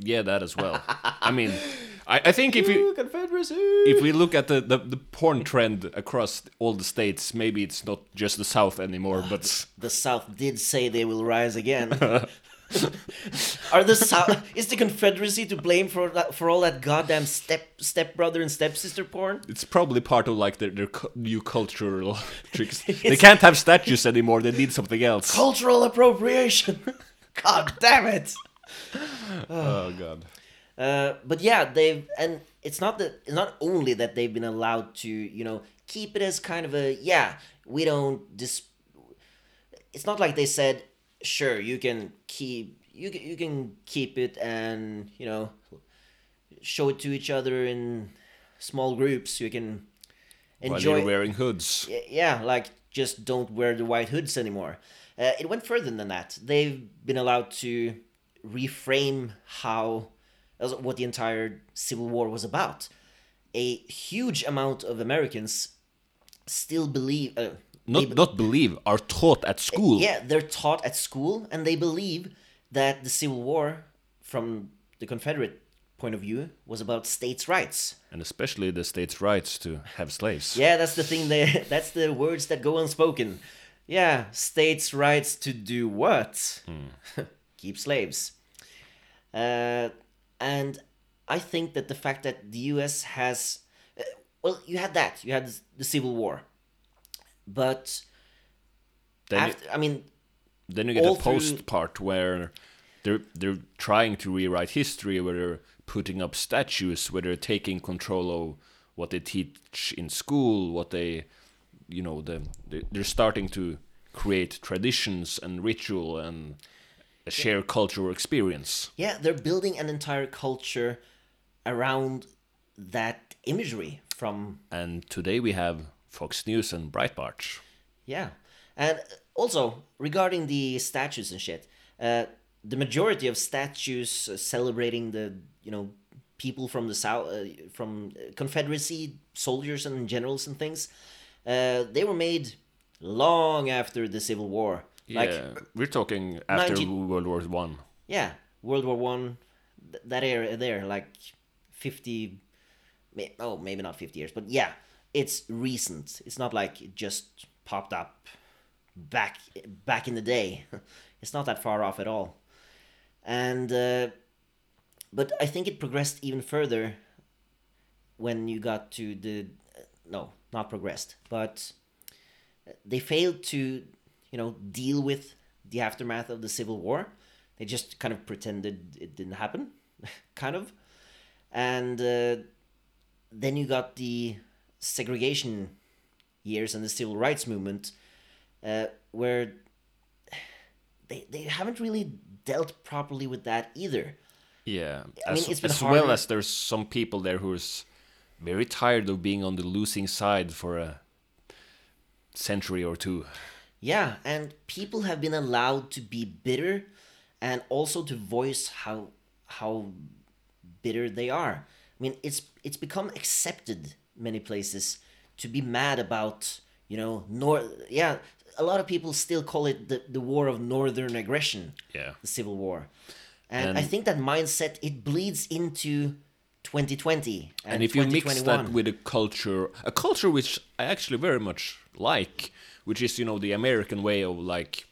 yeah that as well. I mean, I, I think if you Confederacy. if we look at the, the, the porn trend across all the states, maybe it's not just the South anymore, but the South did say they will rise again. Are the South is the Confederacy to blame for that, for all that goddamn step stepbrother and stepsister porn? it's probably part of like their, their cu- new cultural tricks. they can't have statues anymore. They need something else. Cultural appropriation. God damn it. oh god. Uh, but yeah, they've and it's not that it's not only that they've been allowed to you know keep it as kind of a yeah we don't dis. It's not like they said sure you can keep you you can keep it and you know show it to each other in small groups you can enjoy While you're wearing hoods. Yeah like just don't wear the white hoods anymore uh, it went further than that they've been allowed to reframe how as what the entire civil war was about a huge amount of americans still believe. Uh, Not they- not believe are taught at school. yeah, they're taught at school, and they believe that the Civil War, from the Confederate point of view, was about states' rights. and especially the state's rights to have slaves. Yeah, that's the thing. They, that's the words that go unspoken. Yeah, states' rights to do what? Keep slaves. Uh, and I think that the fact that the U.S. has, uh, well, you had that. You had the Civil War, but Then, you, I mean, then you get the post through- part where they're they're trying to rewrite history, where they're putting up statues, where they're taking control of what they teach in school, what they, you know, the they're starting to create traditions and ritual and a shared cultural experience. yeah, they're building an entire culture around that imagery from And today we have Fox News and Breitbart. Yeah, and also regarding the statues and shit, uh, the majority of statues uh, celebrating the you know people from the south, uh, from Confederacy soldiers and generals and things, uh, they were made long after the Civil War. Like yeah, we're talking after 19 World War One. yeah, World War One, th- that area there, like fifty, may- oh maybe not fifty years, but yeah, it's recent. It's not like it just popped up back back in the day. it's not that far off at all, and uh, but I think it progressed even further when you got to the no, not progressed, but they failed to you know deal with the aftermath of the civil war. They just kind of pretended it didn't happen kind of. And uh, then you got the segregation years and the civil rights movement uh, where they, they haven't really dealt properly with that either. Yeah, I mean, as, it's been as well as there's some people there who's very tired of being on the losing side for a century or two. Yeah, and people have been allowed to be bitter and also to voice how how bitter they are. I mean, it's it's become accepted many places to be mad about, you know, nor yeah, a lot of people still call it the, the war of northern aggression, Yeah, the civil war. And, I think that mindset it bleeds into 2020 and, and if you mix that with a culture, a culture which I actually very much like, which is you know the American way of like,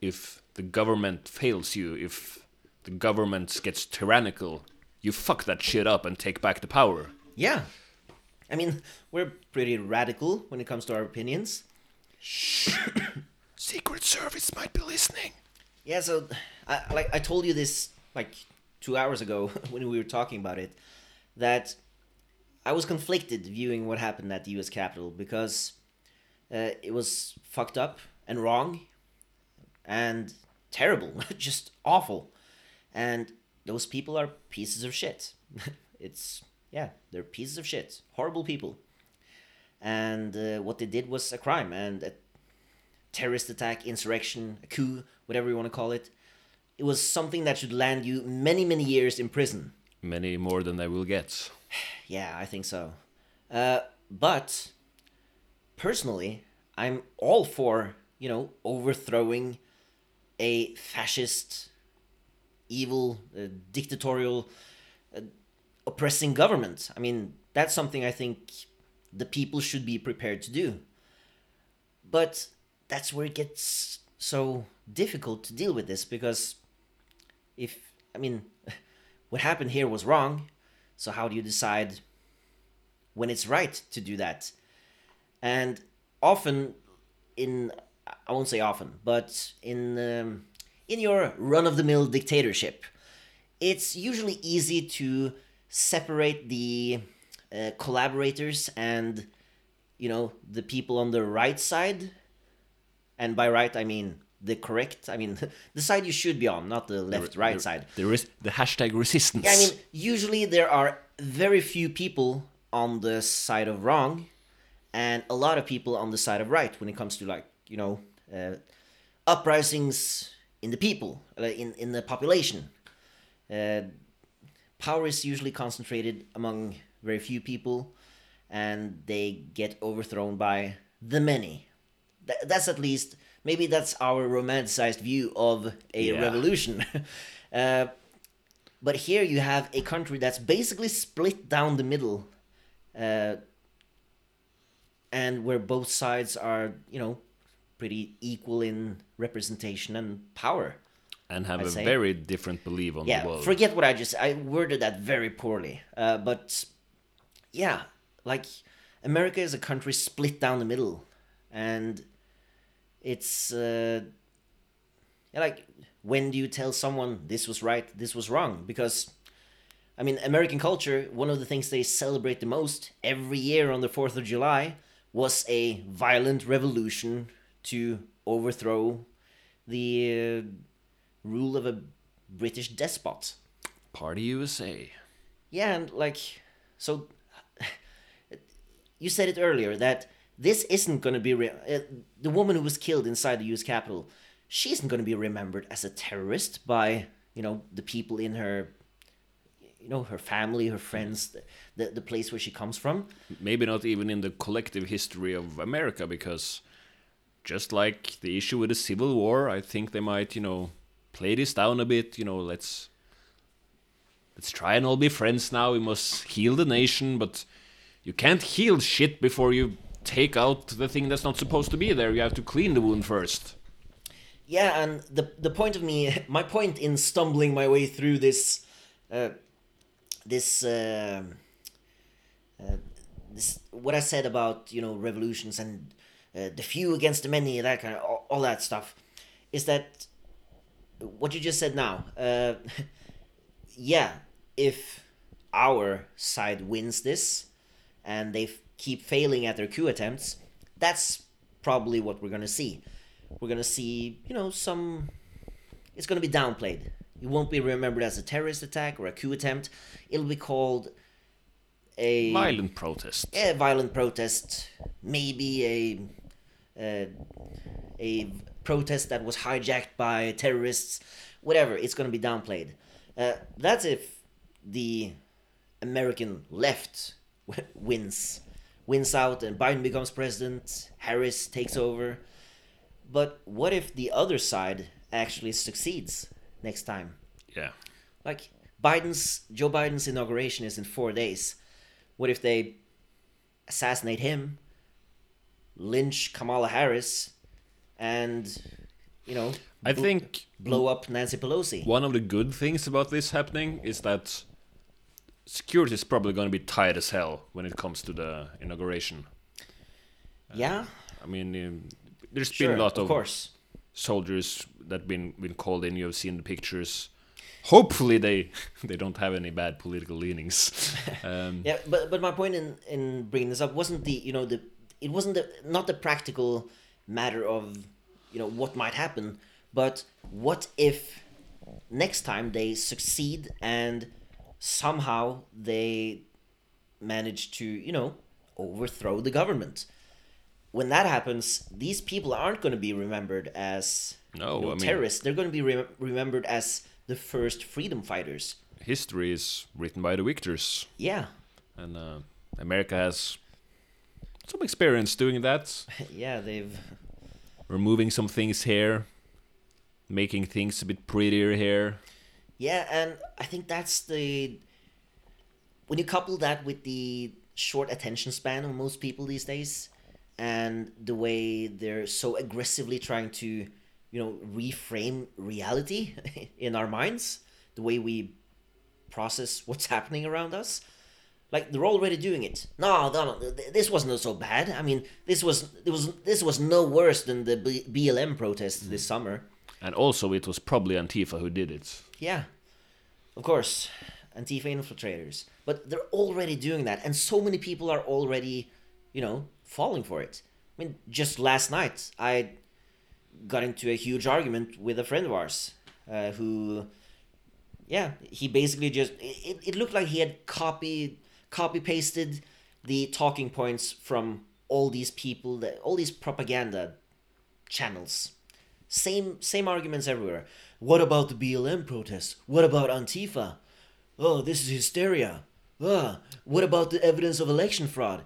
if the government fails you, if the government gets tyrannical, you fuck that shit up and take back the power. Yeah. I mean, we're pretty radical when it comes to our opinions. Secret Service might be listening. Yeah, so I, like I told you this like two hours ago when we were talking about it, that I was conflicted viewing what happened at the U.S. Capitol because uh, it was fucked up and wrong, and terrible, just awful, and those people are pieces of shit. it's yeah, they're pieces of shit, horrible people, and uh, what they did was a crime and a terrorist attack, insurrection, a coup, whatever you want to call it. It was something that should land you many, many years in prison. Many more than they will get. Yeah, I think so. Uh, but personally, I'm all for, you know, overthrowing a fascist, evil, uh, dictatorial, uh, oppressing government. I mean, that's something I think the people should be prepared to do. But that's where it gets so difficult to deal with this because if, I mean, what happened here was wrong, so how do you decide when it's right to do that? And often, in I won't say often, but in um, in your run-of-the-mill dictatorship, it's usually easy to separate the uh, collaborators and you know the people on the right side. And by right, I mean the correct. I mean the side you should be on, not the left-right There- side. There is the hashtag resistance. Yeah, I mean, usually there are very few people on the side of wrong, and a lot of people on the side of right when it comes to like you know uh, uprisings in the people, uh, in in the population. Uh, power is usually concentrated among very few people, and they get overthrown by the many. Th- that's at least maybe that's our romanticized view of a Yeah. revolution. uh, but here you have a country that's basically split down the middle, uh, and where both sides are, you know, pretty equal in representation and power. and have I'd a say. very different belief on the Yeah, world. forget what I just I worded that very poorly. Uh, but yeah, like America is a country split down the middle, and it's uh, like when do you tell someone this was right, this was wrong? Because I mean, American culture, one of the things they celebrate the most every year on the 4th of July was a violent revolution to overthrow the uh, rule of a British despot. Party USA. Yeah, and like, so you said it earlier that this isn't going to be re- uh, the woman who was killed inside the U.S. Capitol. She isn't going to be remembered as a terrorist by you know the people in her, you know, her family, her friends, the the, the place where she comes from. Maybe not even in the collective history of America, because just like the issue with the Civil War, I think they might, you know, play this down a bit. You know, let's let's try and all be friends now. We must heal the nation, but you can't heal shit before you take out the thing that's not supposed to be there. You have to clean the wound first. Yeah, and the the point of me, my point in stumbling my way through this, uh, this, uh, uh, this, what I said about you know revolutions and uh, the few against the many, that kind of all, all that stuff, is that what you just said now. Uh, yeah, if our side wins this, and they keep failing at their coup attempts, that's probably what we're gonna see. We're gonna see, you know, some. It's gonna be downplayed. It won't be remembered as a terrorist attack or a coup attempt. It'll be called a Violent protest. a violent protest, maybe a uh, a protest that was hijacked by terrorists, whatever. It's going to be downplayed. Uh, that's if the American left wins wins out and Biden becomes president, Harris takes over. But what if the other side actually succeeds next time? Yeah. Like Biden's Joe Biden's inauguration is in four days. What if they assassinate him, lynch Kamala Harris, and you know I bl- think blow up Nancy Pelosi? one of the good things about this happening is that security is probably going to be tight as hell when it comes to the inauguration. Yeah, I mean, um, there's sure, been a lot of of course. Soldiers that been been called in. You have seen the pictures. Hopefully, they they don't have any bad political leanings. Um, Yeah, but but my point in in bringing this up wasn't the you know the it wasn't the not the practical matter of you know what might happen, but what if next time they succeed and somehow they manage to you know overthrow the government. When that happens, these people aren't going to be remembered as No, you know, I mean- terrorists. They're going to be re- remembered as the first freedom fighters. history is written by the victors, Yeah, and uh, America has some experience doing that, yeah, they've removing some things here, making things a bit prettier here. Yeah, and I think that's the when you couple that with the short attention span of most people these days and the way they're so aggressively trying to, you know, reframe reality in our minds, the way we process what's happening around us. Like they're already doing it. No, no, no, this wasn't so bad. I mean, this was it was this was no worse than the B- BLM protests this mm-hmm. summer. And also, it was probably Antifa who did it. Yeah, of course, Antifa infiltrators. But they're already doing that, and so many people are already, you know, falling for it. I mean, just last night, I got into a huge argument with a friend of ours uh, who, yeah, he basically just, it, it looked like he had copied, copy pasted the talking points from all these people, that all these propaganda channels same same arguments everywhere. What about the BLM protests? What about Antifa? Oh, this is hysteria. Ah, what about the evidence of election fraud?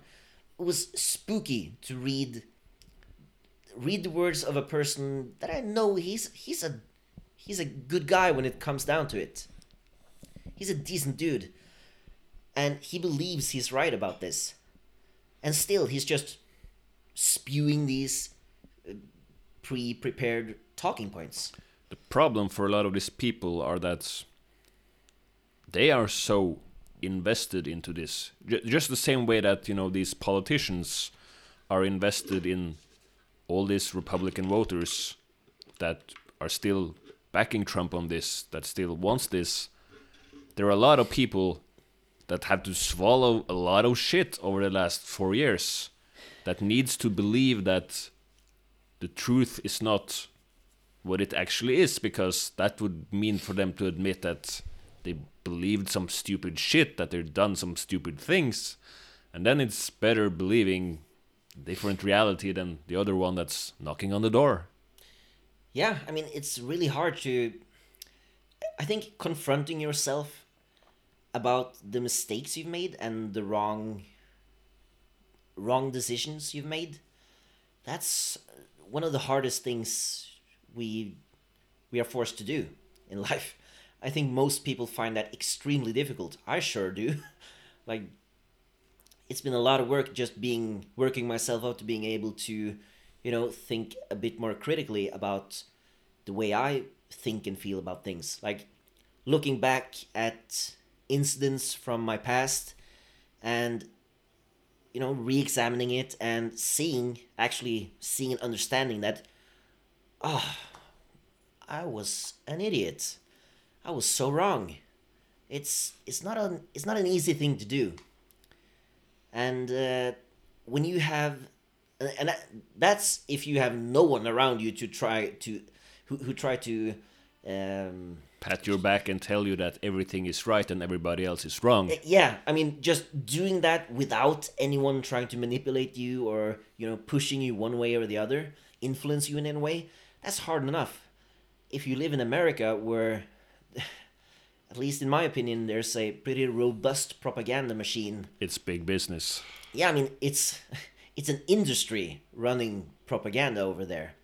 It was spooky to read read the words of a person that I know he's he's a he's a good guy when it comes down to it. He's a decent dude. And he believes he's right about this. And still he's just spewing these uh, pre-prepared talking points. The problem for a lot of these people are that they are so invested into this. J- just the same way that, you know, these politicians are invested in all these Republican voters that are still backing Trump on this, that still wants this. There are a lot of people that have to swallow a lot of shit over the last four years that needs to believe that the truth is not what it actually is because that would mean for them to admit that they believed some stupid shit that they've done some stupid things and then it's better believing different reality than the other one that's knocking on the door Yeah, I mean, it's really hard to. I think confronting yourself about the mistakes you've made and the wrong. wrong decisions you've made. That's one of the hardest things we we are forced to do in life. I think most people find that extremely difficult. I sure do. like it's been a lot of work just being working myself out to being able to you know think a bit more critically about the way i think and feel about things like looking back at incidents from my past and you know re-examining it and seeing actually seeing and understanding that oh i was an idiot i was so wrong. It's it's not an it's not an easy thing to do. And uh, when you have and that's if you have no one around you to try to who, who try to um, pat your back and tell you that everything is right and everybody else is wrong. Yeah i mean just doing that without anyone trying to manipulate you or you know pushing you one way or the other influence you in any way that's hard enough. If you live in america where at least in my opinion there's a pretty robust propaganda machine. It's big business. Yeah i mean it's it's an industry running propaganda over there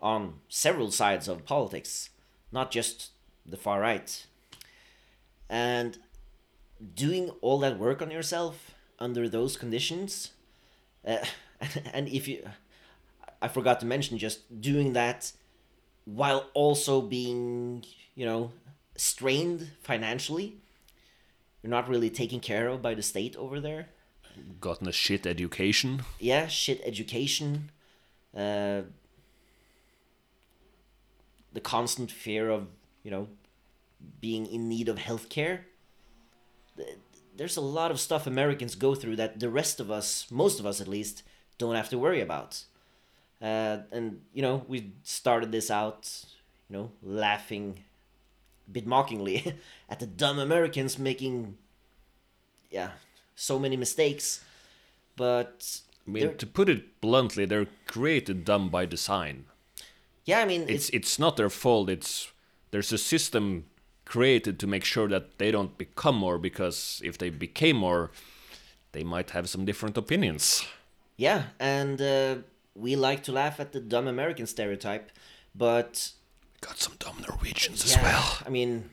on several sides of politics not just the far right. And doing all that work on yourself under those conditions uh, and if you i forgot to mention just doing that while also being you know strained financially. You're not really taken care of by the state over there. Gotten a shit education. Yeah shit education. Uh, the constant fear of you know being in need of healthcare. Th- there's a lot of stuff americans go through that the rest of us most of us at least don't have to worry about. Uh, and you know we started this out you know laughing bit mockingly at the dumb americans making yeah so many mistakes but I mean, to put it bluntly, they're created dumb by design. yeah i mean It's it's not their fault. It's there's a system created to make sure that they don't become more because if they became more, they might have some different opinions. Yeah, and uh, we like to laugh at the dumb American stereotype, but Got some dumb Norwegians as yeah, well. I mean,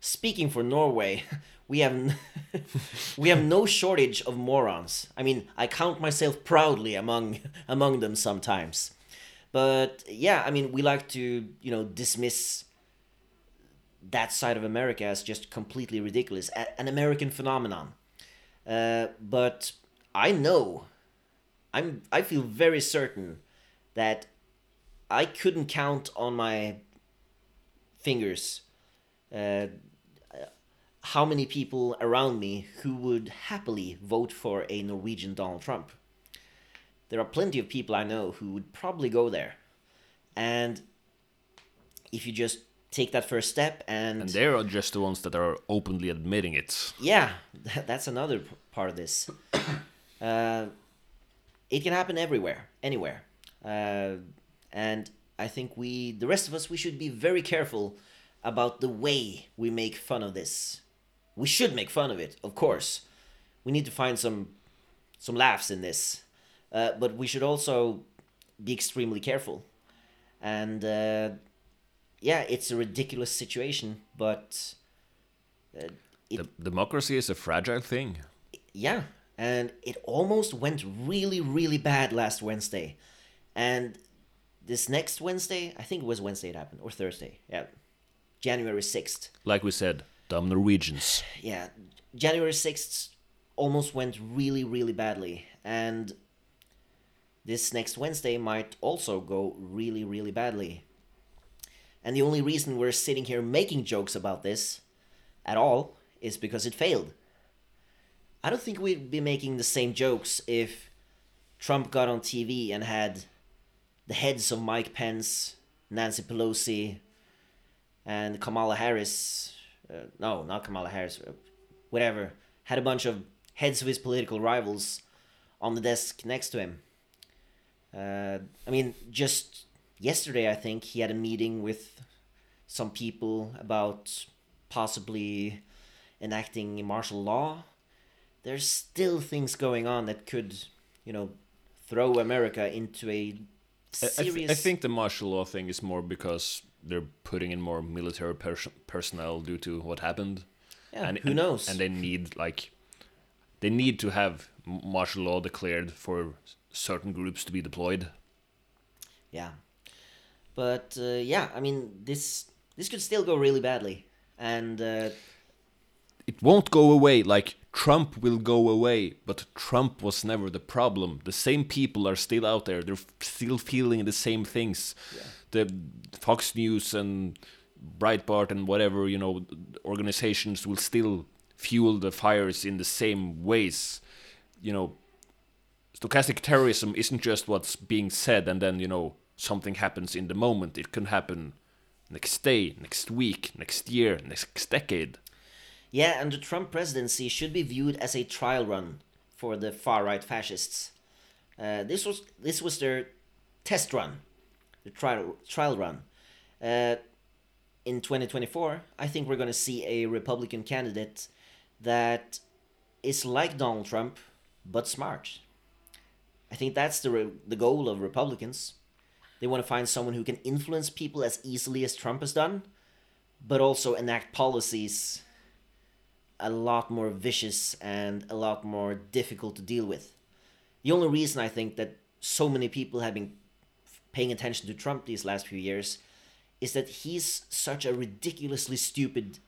speaking for Norway, we have n- we have no shortage of morons. I mean, I count myself proudly among among them sometimes. But yeah, I mean, we like to, you know, dismiss that side of America as just completely ridiculous, a- an American phenomenon. Uh, but I know, I'm, I feel very certain that I couldn't count on my fingers uh, how many people around me who would happily vote for a Norwegian Donald Trump. There are plenty of people I know who would probably go there. And if you just take that first step and, And they're just the ones that are openly admitting it. yeah, that's another part of this. Uh, it can happen everywhere, anywhere, uh, and I think we, the rest of us, we should be very careful about the way we make fun of this. We should make fun of it, of course. We need to find some some laughs in this, uh, but we should also be extremely careful. And uh, yeah, it's a ridiculous situation, but uh, it, De- democracy is a fragile thing. yeah, and it almost went really, really bad last Wednesday, and this next Wednesday, I think it was Wednesday it happened or Thursday, yeah, January sixth. Like we said, dumb Norwegians. yeah, January 6th almost went really, really badly. And this next Wednesday might also go really, really badly. And the only reason we're sitting here making jokes about this at all is because it failed. I don't think we'd be making the same jokes if Trump got on TV and had the heads of Mike Pence, Nancy Pelosi, and Kamala Harris. Uh, no, not Kamala Harris. uh, Whatever. Had a bunch of heads of his political rivals on the desk next to him. Uh, I mean, just yesterday, I think he had a meeting with some people about possibly enacting martial law. There's still things going on that could, you know, throw America into a I- I, th- I think the martial law thing is more because they're putting in more military pers- personnel due to what happened. Yeah, and, who and- knows? And they need like, they need to have martial law declared for certain groups to be deployed. Yeah, but uh, yeah, I mean this this could still go really badly, and uh, It won't go away. Like Trump will go away, but Trump was never the problem. The same people are still out there. They're f- still feeling the same things. The Fox News and Breitbart and whatever you know organizations will still fuel the fires in the same ways. You know, stochastic terrorism isn't just what's being said and then you know something happens in the moment. It can happen next day, next week, next year, next decade. Yeah, and the Trump presidency should be viewed as a trial run for the far right fascists. Uh, this was this was their test run, the trial trial run. Uh, in 2024, I think we're going to see a Republican candidate that is like Donald Trump but smart. I think that's the the goal of Republicans. They want to find someone who can influence people as easily as Trump has done, but also enact policies a lot more vicious and a lot more difficult to deal with. The only reason I think that so many people have been paying attention to Trump these last few years is that he's such a ridiculously stupid,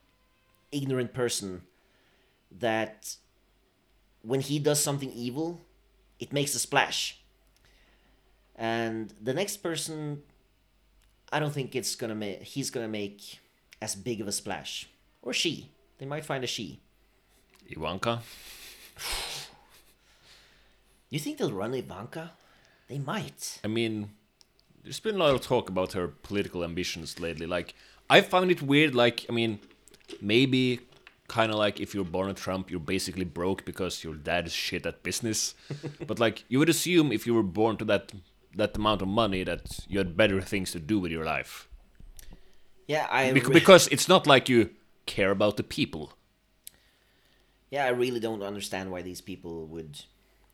ignorant person that when he does something evil, it makes a splash. And the next person, I don't think it's gonna make. He's gonna make as big of a splash, or she. They might find a she. Ivanka. You think they'll run Ivanka? They might. I mean, there's been a lot of talk about her political ambitions lately. Like, I found it weird. Like, I mean, maybe kind of like if you're born a Trump, you're basically broke because your dad is shit at business. but like, you would assume if you were born to that that amount of money that you had better things to do with your life. Yeah, I. Re- because it's not like you care about the people. yeah, I really don't understand why these people would.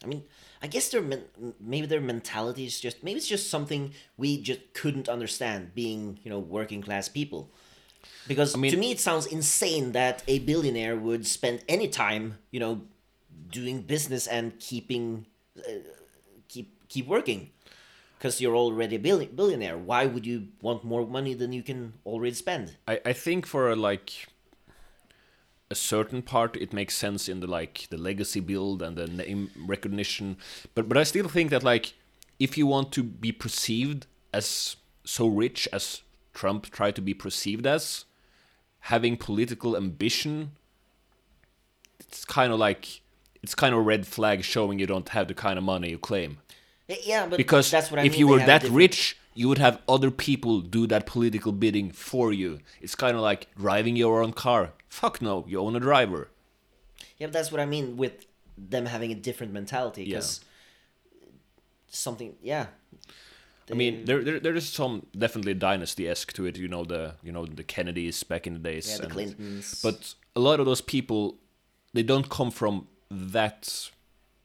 I mean, I guess their men- maybe their mentality is just maybe it's just something we just couldn't understand being you know working class people. Because mean- to me, it sounds insane that a billionaire would spend any time, you know, doing business and keeping, uh, keep keep working, because you're already a billi- billionaire. Why would you want more money than you can already spend? I, I think for like a certain part it makes sense in the like the legacy build and the name recognition. But but I still think that like if you want to be perceived as so rich as Trump tried to be perceived as having political ambition it's kind of like it's kind of a red flag showing you don't have the kind of money you claim. Eh, yeah, but because that's what I if mean, you were that different- rich you would have other people do that political bidding for you. It's kind of like driving your own car fuck no you own a driver Yeah, but that's what I mean with them having a different mentality. Yeah. Something, yeah. i mean there, there there is some definitely dynasty-esque to it you know the you know the kennedys back in the days Yeah, the and- Clintons. but a lot of those people they don't come from that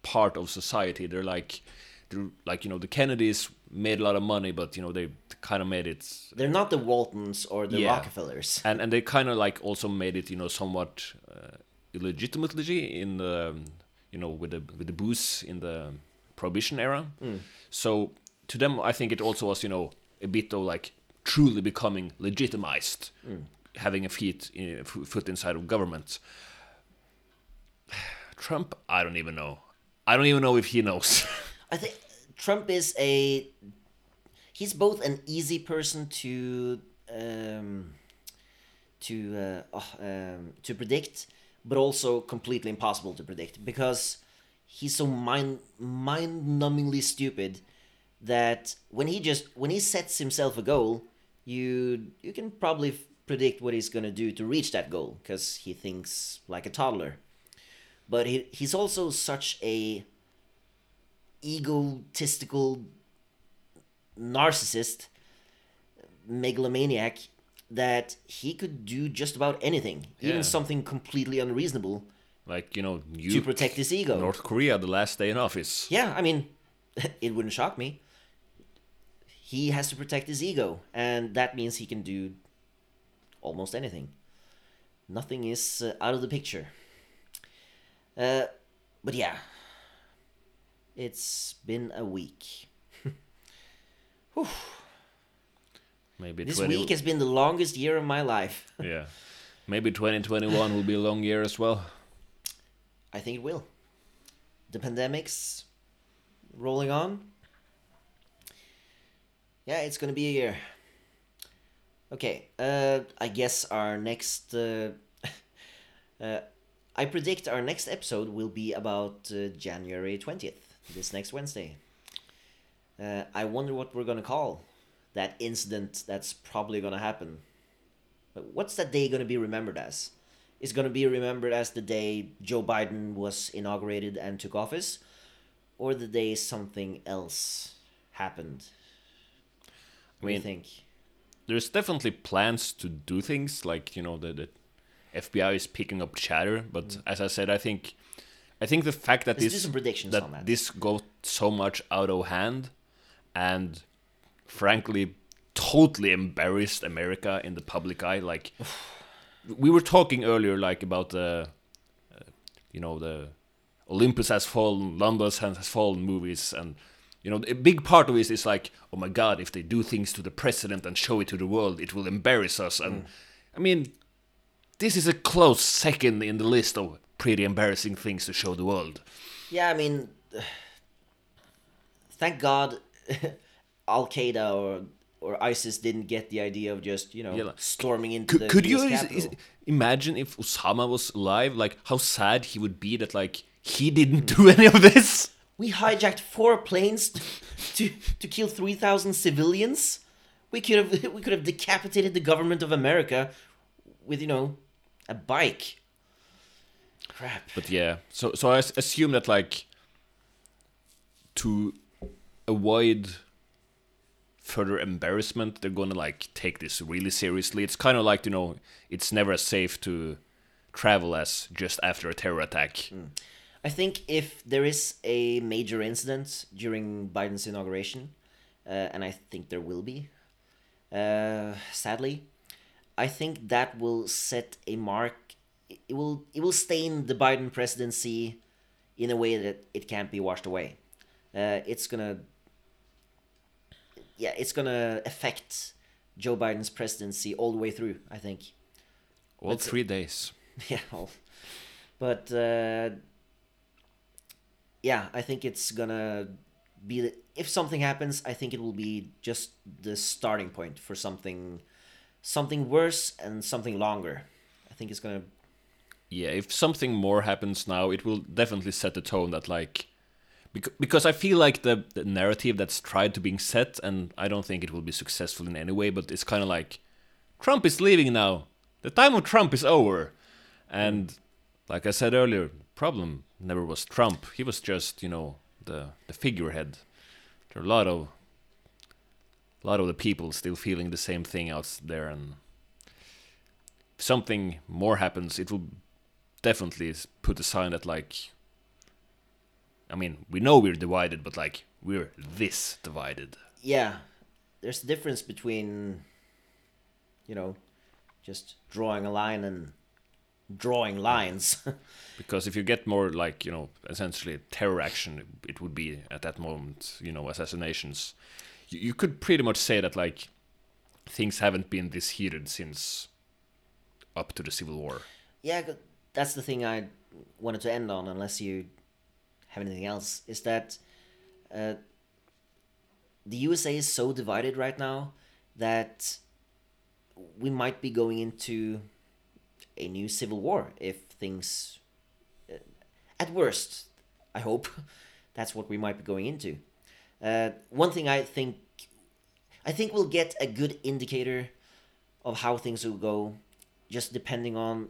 part of society. They're like, they're like you know the Kennedys made a lot of money, but you know they kind of made it, They're not the Waltons or the Yeah. Rockefellers. and and they kind of like also made it you know somewhat uh, illegitimately in the um, you know with the with the booze in the prohibition era. Mm. So to them, I think it also was you know a bit of like truly becoming legitimized, mm. having a feet uh, in, foot inside of government. Trump, I don't even know. I don't even know if he knows. I think Trump is a. He's both an easy person to um, to uh, oh, um, to predict, but also completely impossible to predict because he's so mind mind-numbingly stupid that when he just when he sets himself a goal, you you can probably f- predict what he's gonna do to reach that goal because he thinks like a toddler. But he, he's also such a egotistical narcissist, megalomaniac, that he could do just about anything, Yeah. even something completely unreasonable, like you know, to you protect his ego. North Korea the last day in office. Yeah, I mean, it wouldn't shock me. He has to protect his ego, and that means he can do almost anything. Nothing is uh, out of the picture. Uh, but yeah, it's been a week. Maybe This 20 week has been the longest year of my life. Yeah. Maybe 2021 will be a long year as well. I think it will. The pandemic's rolling on. Yeah, it's gonna be a year. Okay, uh, I guess our next. Uh, uh, I predict our next episode will be about uh, January 20th, this next Wednesday. Uh, I wonder what we're gonna call that incident that's probably gonna happen. But What's that day gonna be remembered as? is going to be remembered as the day Joe Biden was inaugurated and took office, or the day something else happened? What mean- do you think? There's definitely plans to do things like, you know, the, the FBI is picking up chatter, but as I said, I think I think the fact that Let's this that on this got so much out of hand and frankly totally embarrassed America in the public eye like we were talking earlier like about the uh, you know the Olympus has fallen, London has, has fallen movies and you know a big part of it is like oh my god if they do things to the president and show it to the world it will embarrass us. And I mean this is a close second in the list of pretty embarrassing things to show the world. Yeah, I mean, thank God Al Qaeda or or ISIS didn't get the idea of just you know Yeah, like- storming into Could, the could you is- is- imagine if Osama was alive? Like how sad he would be that like he didn't do any of this. We hijacked four planes to to, to kill three thousand civilians. We could have we could have decapitated the government of America with you know a bike. Crap. But yeah, so so I assume that like to avoid further embarrassment, they're gonna like take this really seriously. It's kind of like you know, it's never safe to travel as just after a terror attack. I think if there is a major incident during Biden's inauguration, uh, and I think there will be, uh, sadly, I think that will set a mark. It will it will stain the Biden presidency in a way that it can't be washed away. Uh, it's gonna, yeah, it's gonna affect Joe Biden's presidency all the way through. I think. All Let's- three days. Yeah, well, but uh, yeah, I think it's gonna be the, if something happens, I think it will be just the starting point for something, something worse and something longer. I think it's gonna. Yeah, if something more happens now, it will definitely set the tone that like because, I feel like the, the narrative that's tried to being set, and I don't think it will be successful in any way, but it's kind of like Trump is leaving now. The time of Trump is over. And like I said earlier, the problem never was Trump. He was just, you know, the the figurehead. There are a lot of a lot of the people still feeling the same thing out there and if something more happens, it will definitely put a sign that like I mean, we know we're divided, but like we're this divided. Yeah, there's a difference between, you know, just drawing a line and drawing lines. Because if you get more like you know, essentially terror action, it would be at that moment, you know, assassinations. You, you could pretty much say that like things haven't been this heated since up to the Civil War. yeah, that's the thing I wanted to end on, unless you have anything else, is that uh, the USA is so divided right now that we might be going into a new civil war if things, uh, at worst, I hope, that's what we might be going into. Uh, one thing I think, I think we'll get a good indicator of how things will go, just depending on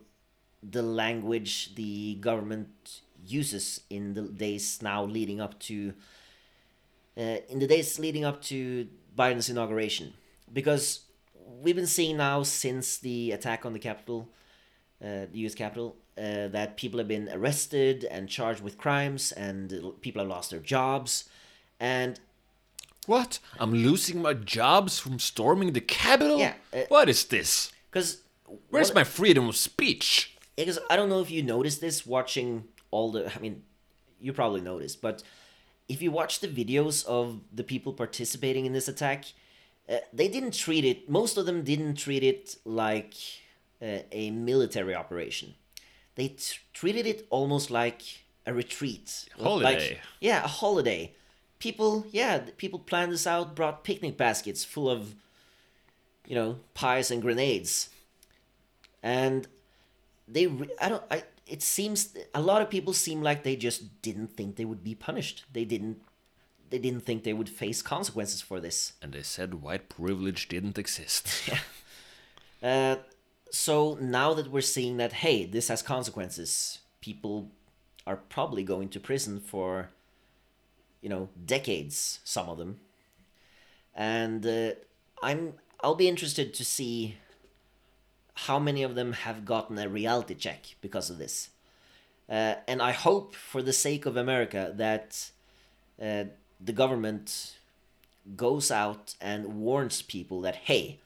the language the government uses in the days now leading up to uh, in the days leading up to Biden's inauguration, because we've been seeing now since the attack on the Capitol, uh, the U.S. Capitol, uh, that people have been arrested and charged with crimes, and people have lost their jobs, and What? I'm losing my jobs from storming the Capitol? Yeah, uh, what is this? because Where's my freedom of speech? Because I don't know if you noticed this watching all the. I mean, you probably noticed, but if you watch the videos of the people participating in this attack, uh, they didn't treat it. Most of them didn't treat it like uh, a military operation. They t- treated it almost like a retreat, Holiday. Like, yeah, a holiday. People, yeah, people planned this out. Brought picnic baskets full of, you know, pies and grenades, and they re- i don't i it seems a lot of people seem like they just didn't think they would be punished. They didn't they didn't think they would face consequences for this. And they said white privilege didn't exist. uh, so now that we're seeing that hey this has consequences people are probably going to prison for you know decades some of them. And uh, i'm i'll be interested to see how many of them have gotten a reality check because of this uh, and i hope for the sake of america that uh, the government goes out and warns people that hey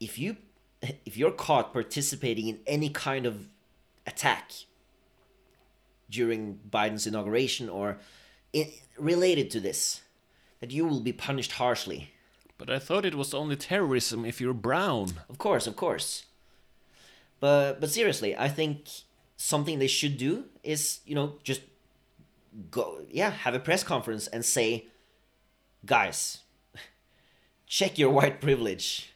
if you if you're caught participating in any kind of attack during Biden's inauguration or in, related to this, that you will be punished harshly. But I thought it was only terrorism if you're brown. Of course, of course. But but seriously, I think something they should do is you know just go yeah have a press conference and say, guys, check your white privilege.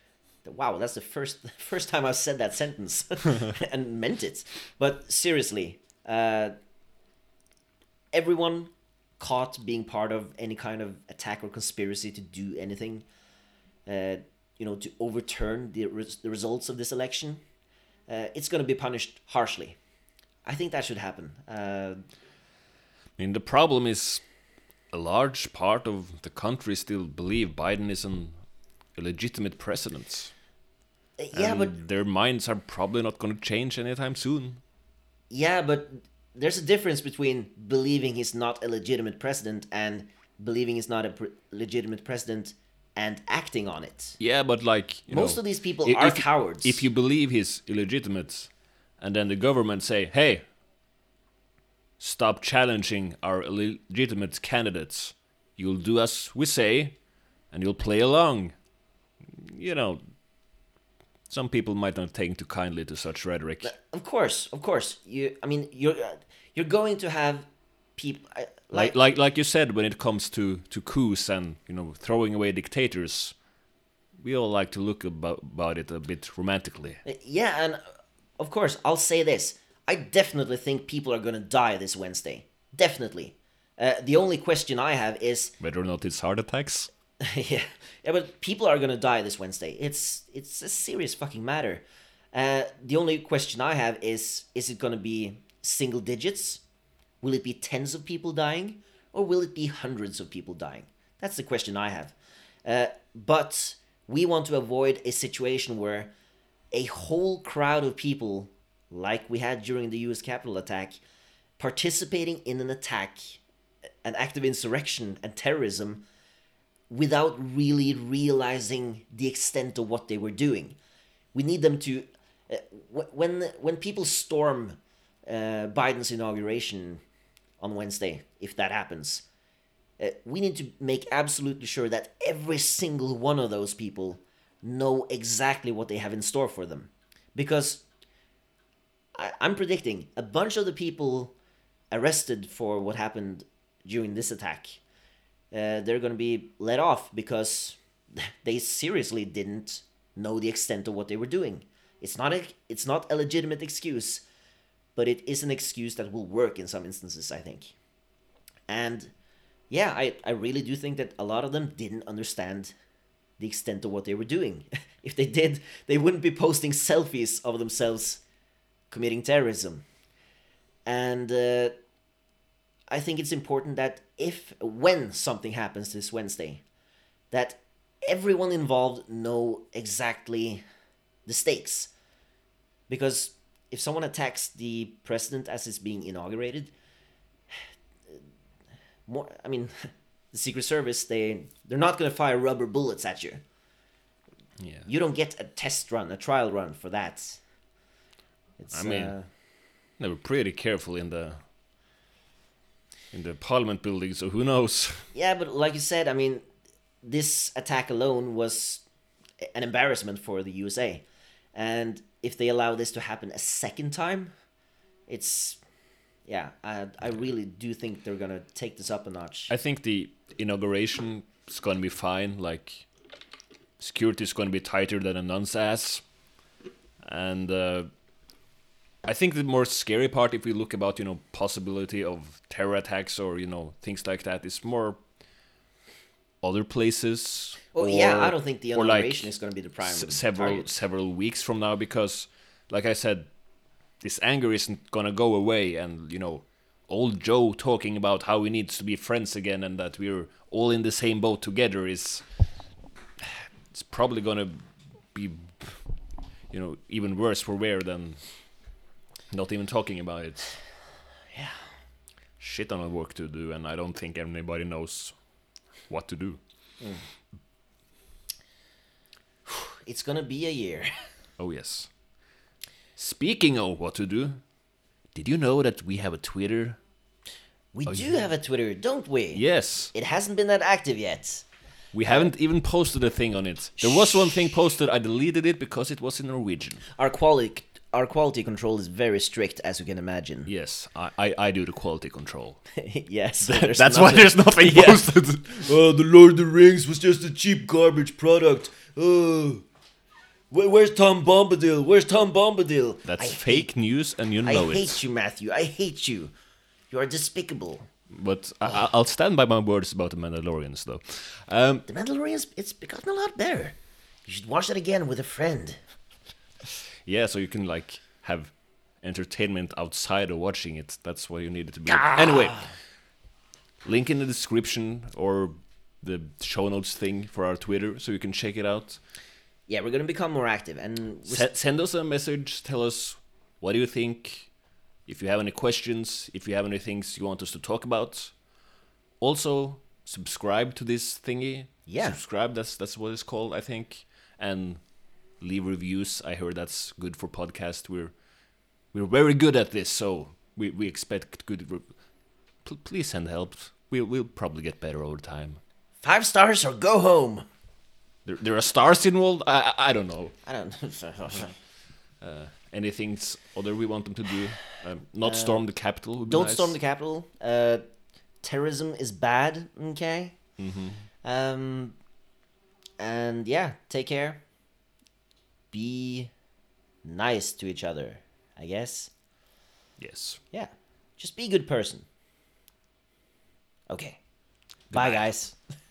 Wow, that's the first first time I've said that sentence and meant it. But seriously, uh, everyone caught being part of any kind of attack or conspiracy to do anything, uh, you know, to overturn the res- the results of this election, uh, it's going to be punished harshly. I think that should happen. Uh, I mean, the problem is a large part of the country still believe Biden is an illegitimate president. yeah, and but their minds are probably not going to change anytime soon. Yeah, but there's a difference between believing he's not a legitimate president and believing he's not a pre- legitimate president and acting on it. Yeah, but like you Most know, of these people i- are if cowards. If you believe he's illegitimate, and then the government say, "Hey, stop challenging our illegitimate candidates. You'll do as we say, and you'll play along." You know, some people might not take too kindly to such rhetoric. of course, of course, you. I mean, you're uh, you're going to have people I- like like like you said when it comes to to coups and you know throwing away dictators we all like to look about, about it a bit romantically Yeah, and uh, of course, I'll say this. I definitely think people are going to die this Wednesday. Definitely. Uh, the only question I have is whether or not it's heart attacks yeah, yeah, but people are gonna die this Wednesday. It's it's a serious fucking matter. Uh, the only question I have is: Is it gonna be single digits? Will it be tens of people dying, or will it be hundreds of people dying? That's the question I have. Uh, but we want to avoid a situation where a whole crowd of people, like we had during the U.S. Capitol attack, participating in an attack an act of insurrection and terrorism without really realizing the extent of what they were doing. We need them to uh, when when people storm uh, Biden's inauguration on Wednesday, if that happens, uh, we need to make absolutely sure that every single one of those people know exactly what they have in store for them, because I, I'm predicting a bunch of the people arrested for what happened during this attack, uh, they're going to be let off because they seriously didn't know the extent of what they were doing. It's not a it's not a legitimate excuse, but it is an excuse that will work in some instances, I think. And yeah, I, I really do think that a lot of them didn't understand the extent of what they were doing. if they did, they wouldn't be posting selfies of themselves committing terrorism. And uh, I think it's important that if, when something happens this Wednesday, that everyone involved know exactly the stakes. Because if someone attacks the president as it's being inaugurated, more, I mean, the Secret Service, they, they're not going to fire rubber bullets at you. Yeah. You don't get a test run, a trial run for that. It's, I mean, uh, They were pretty careful in the in the Parliament building, so who knows? Yeah, but like you said, I mean, this attack alone was an embarrassment for the USA. And if they allow this to happen a second time, it's. Yeah, I, I really do think they're to take this up a notch. I think the inauguration is to be fine. Like, security is to be tighter than a nun's ass. And uh, I think the more scary part, if we look about, you know, possibility of terror attacks or, you know, things like that, is more other places. yeah, or- I don't think the or, like, inauguration is going to be the prime s- several target. several weeks from now because like i said this anger isn't gonna go away and you know old joe talking about how we need to be friends again and that we're all in the same boat together is it's probably gonna be you know even worse for wear than not even talking about it Yeah. shit on work to do and i don't think anybody knows what to do It's going to be a year. Oh, yes. Speaking of what to do, did you know that we have a Twitter? We oh, do have a Twitter, don't we? Yes. It hasn't been that active yet. We haven't even posted a thing on it. There was one thing posted, I deleted it because it was in Norwegian. Our quality our quality control is very strict, as you can imagine. Yes, I, I, I do the quality control. yes, there's That's why there's nothing Yeah. posted. Oh, the Lord of the Rings was just a cheap garbage product. Oh, Where, where's Tom Bombadil? Where's Tom Bombadil? That's I fake news and you Hate, I hate it. you, Matthew. I hate you. You are despicable. But I, I- I'll stand by my words about the Mandalorians, though. Um, The Mandalorian's it's gotten a lot better. You should watch that again with a friend. Yeah, so you can like have entertainment outside of watching it. That's what you need it to be. Ah. Anyway, link in the description or the show notes thing for our Twitter, so you can check it out. Yeah, we're gonna become more active and we're send us a message. Tell us what do you think. If you have any questions, if you have any things you want us to talk about, also subscribe to this thingy. Yeah. subscribe. That's that's what it's called, I think. And leave reviews. I heard that's good for podcast. We're we're very good at this, so we we expect good. Re- please send help. We'll we'll probably get better over time. five stars or go home. There, there are stars involved. I I, I don't know. I don't. Uh, anything other we want them to do? Um, not storm the Capitol. would be Don't nice. storm the Capitol. Uh, terrorism is bad. Okay. Mm-hmm. Um, and yeah, take care. Be nice to each other. I guess. Yes. Yeah. Just be a good person. Okay. Bye, guys.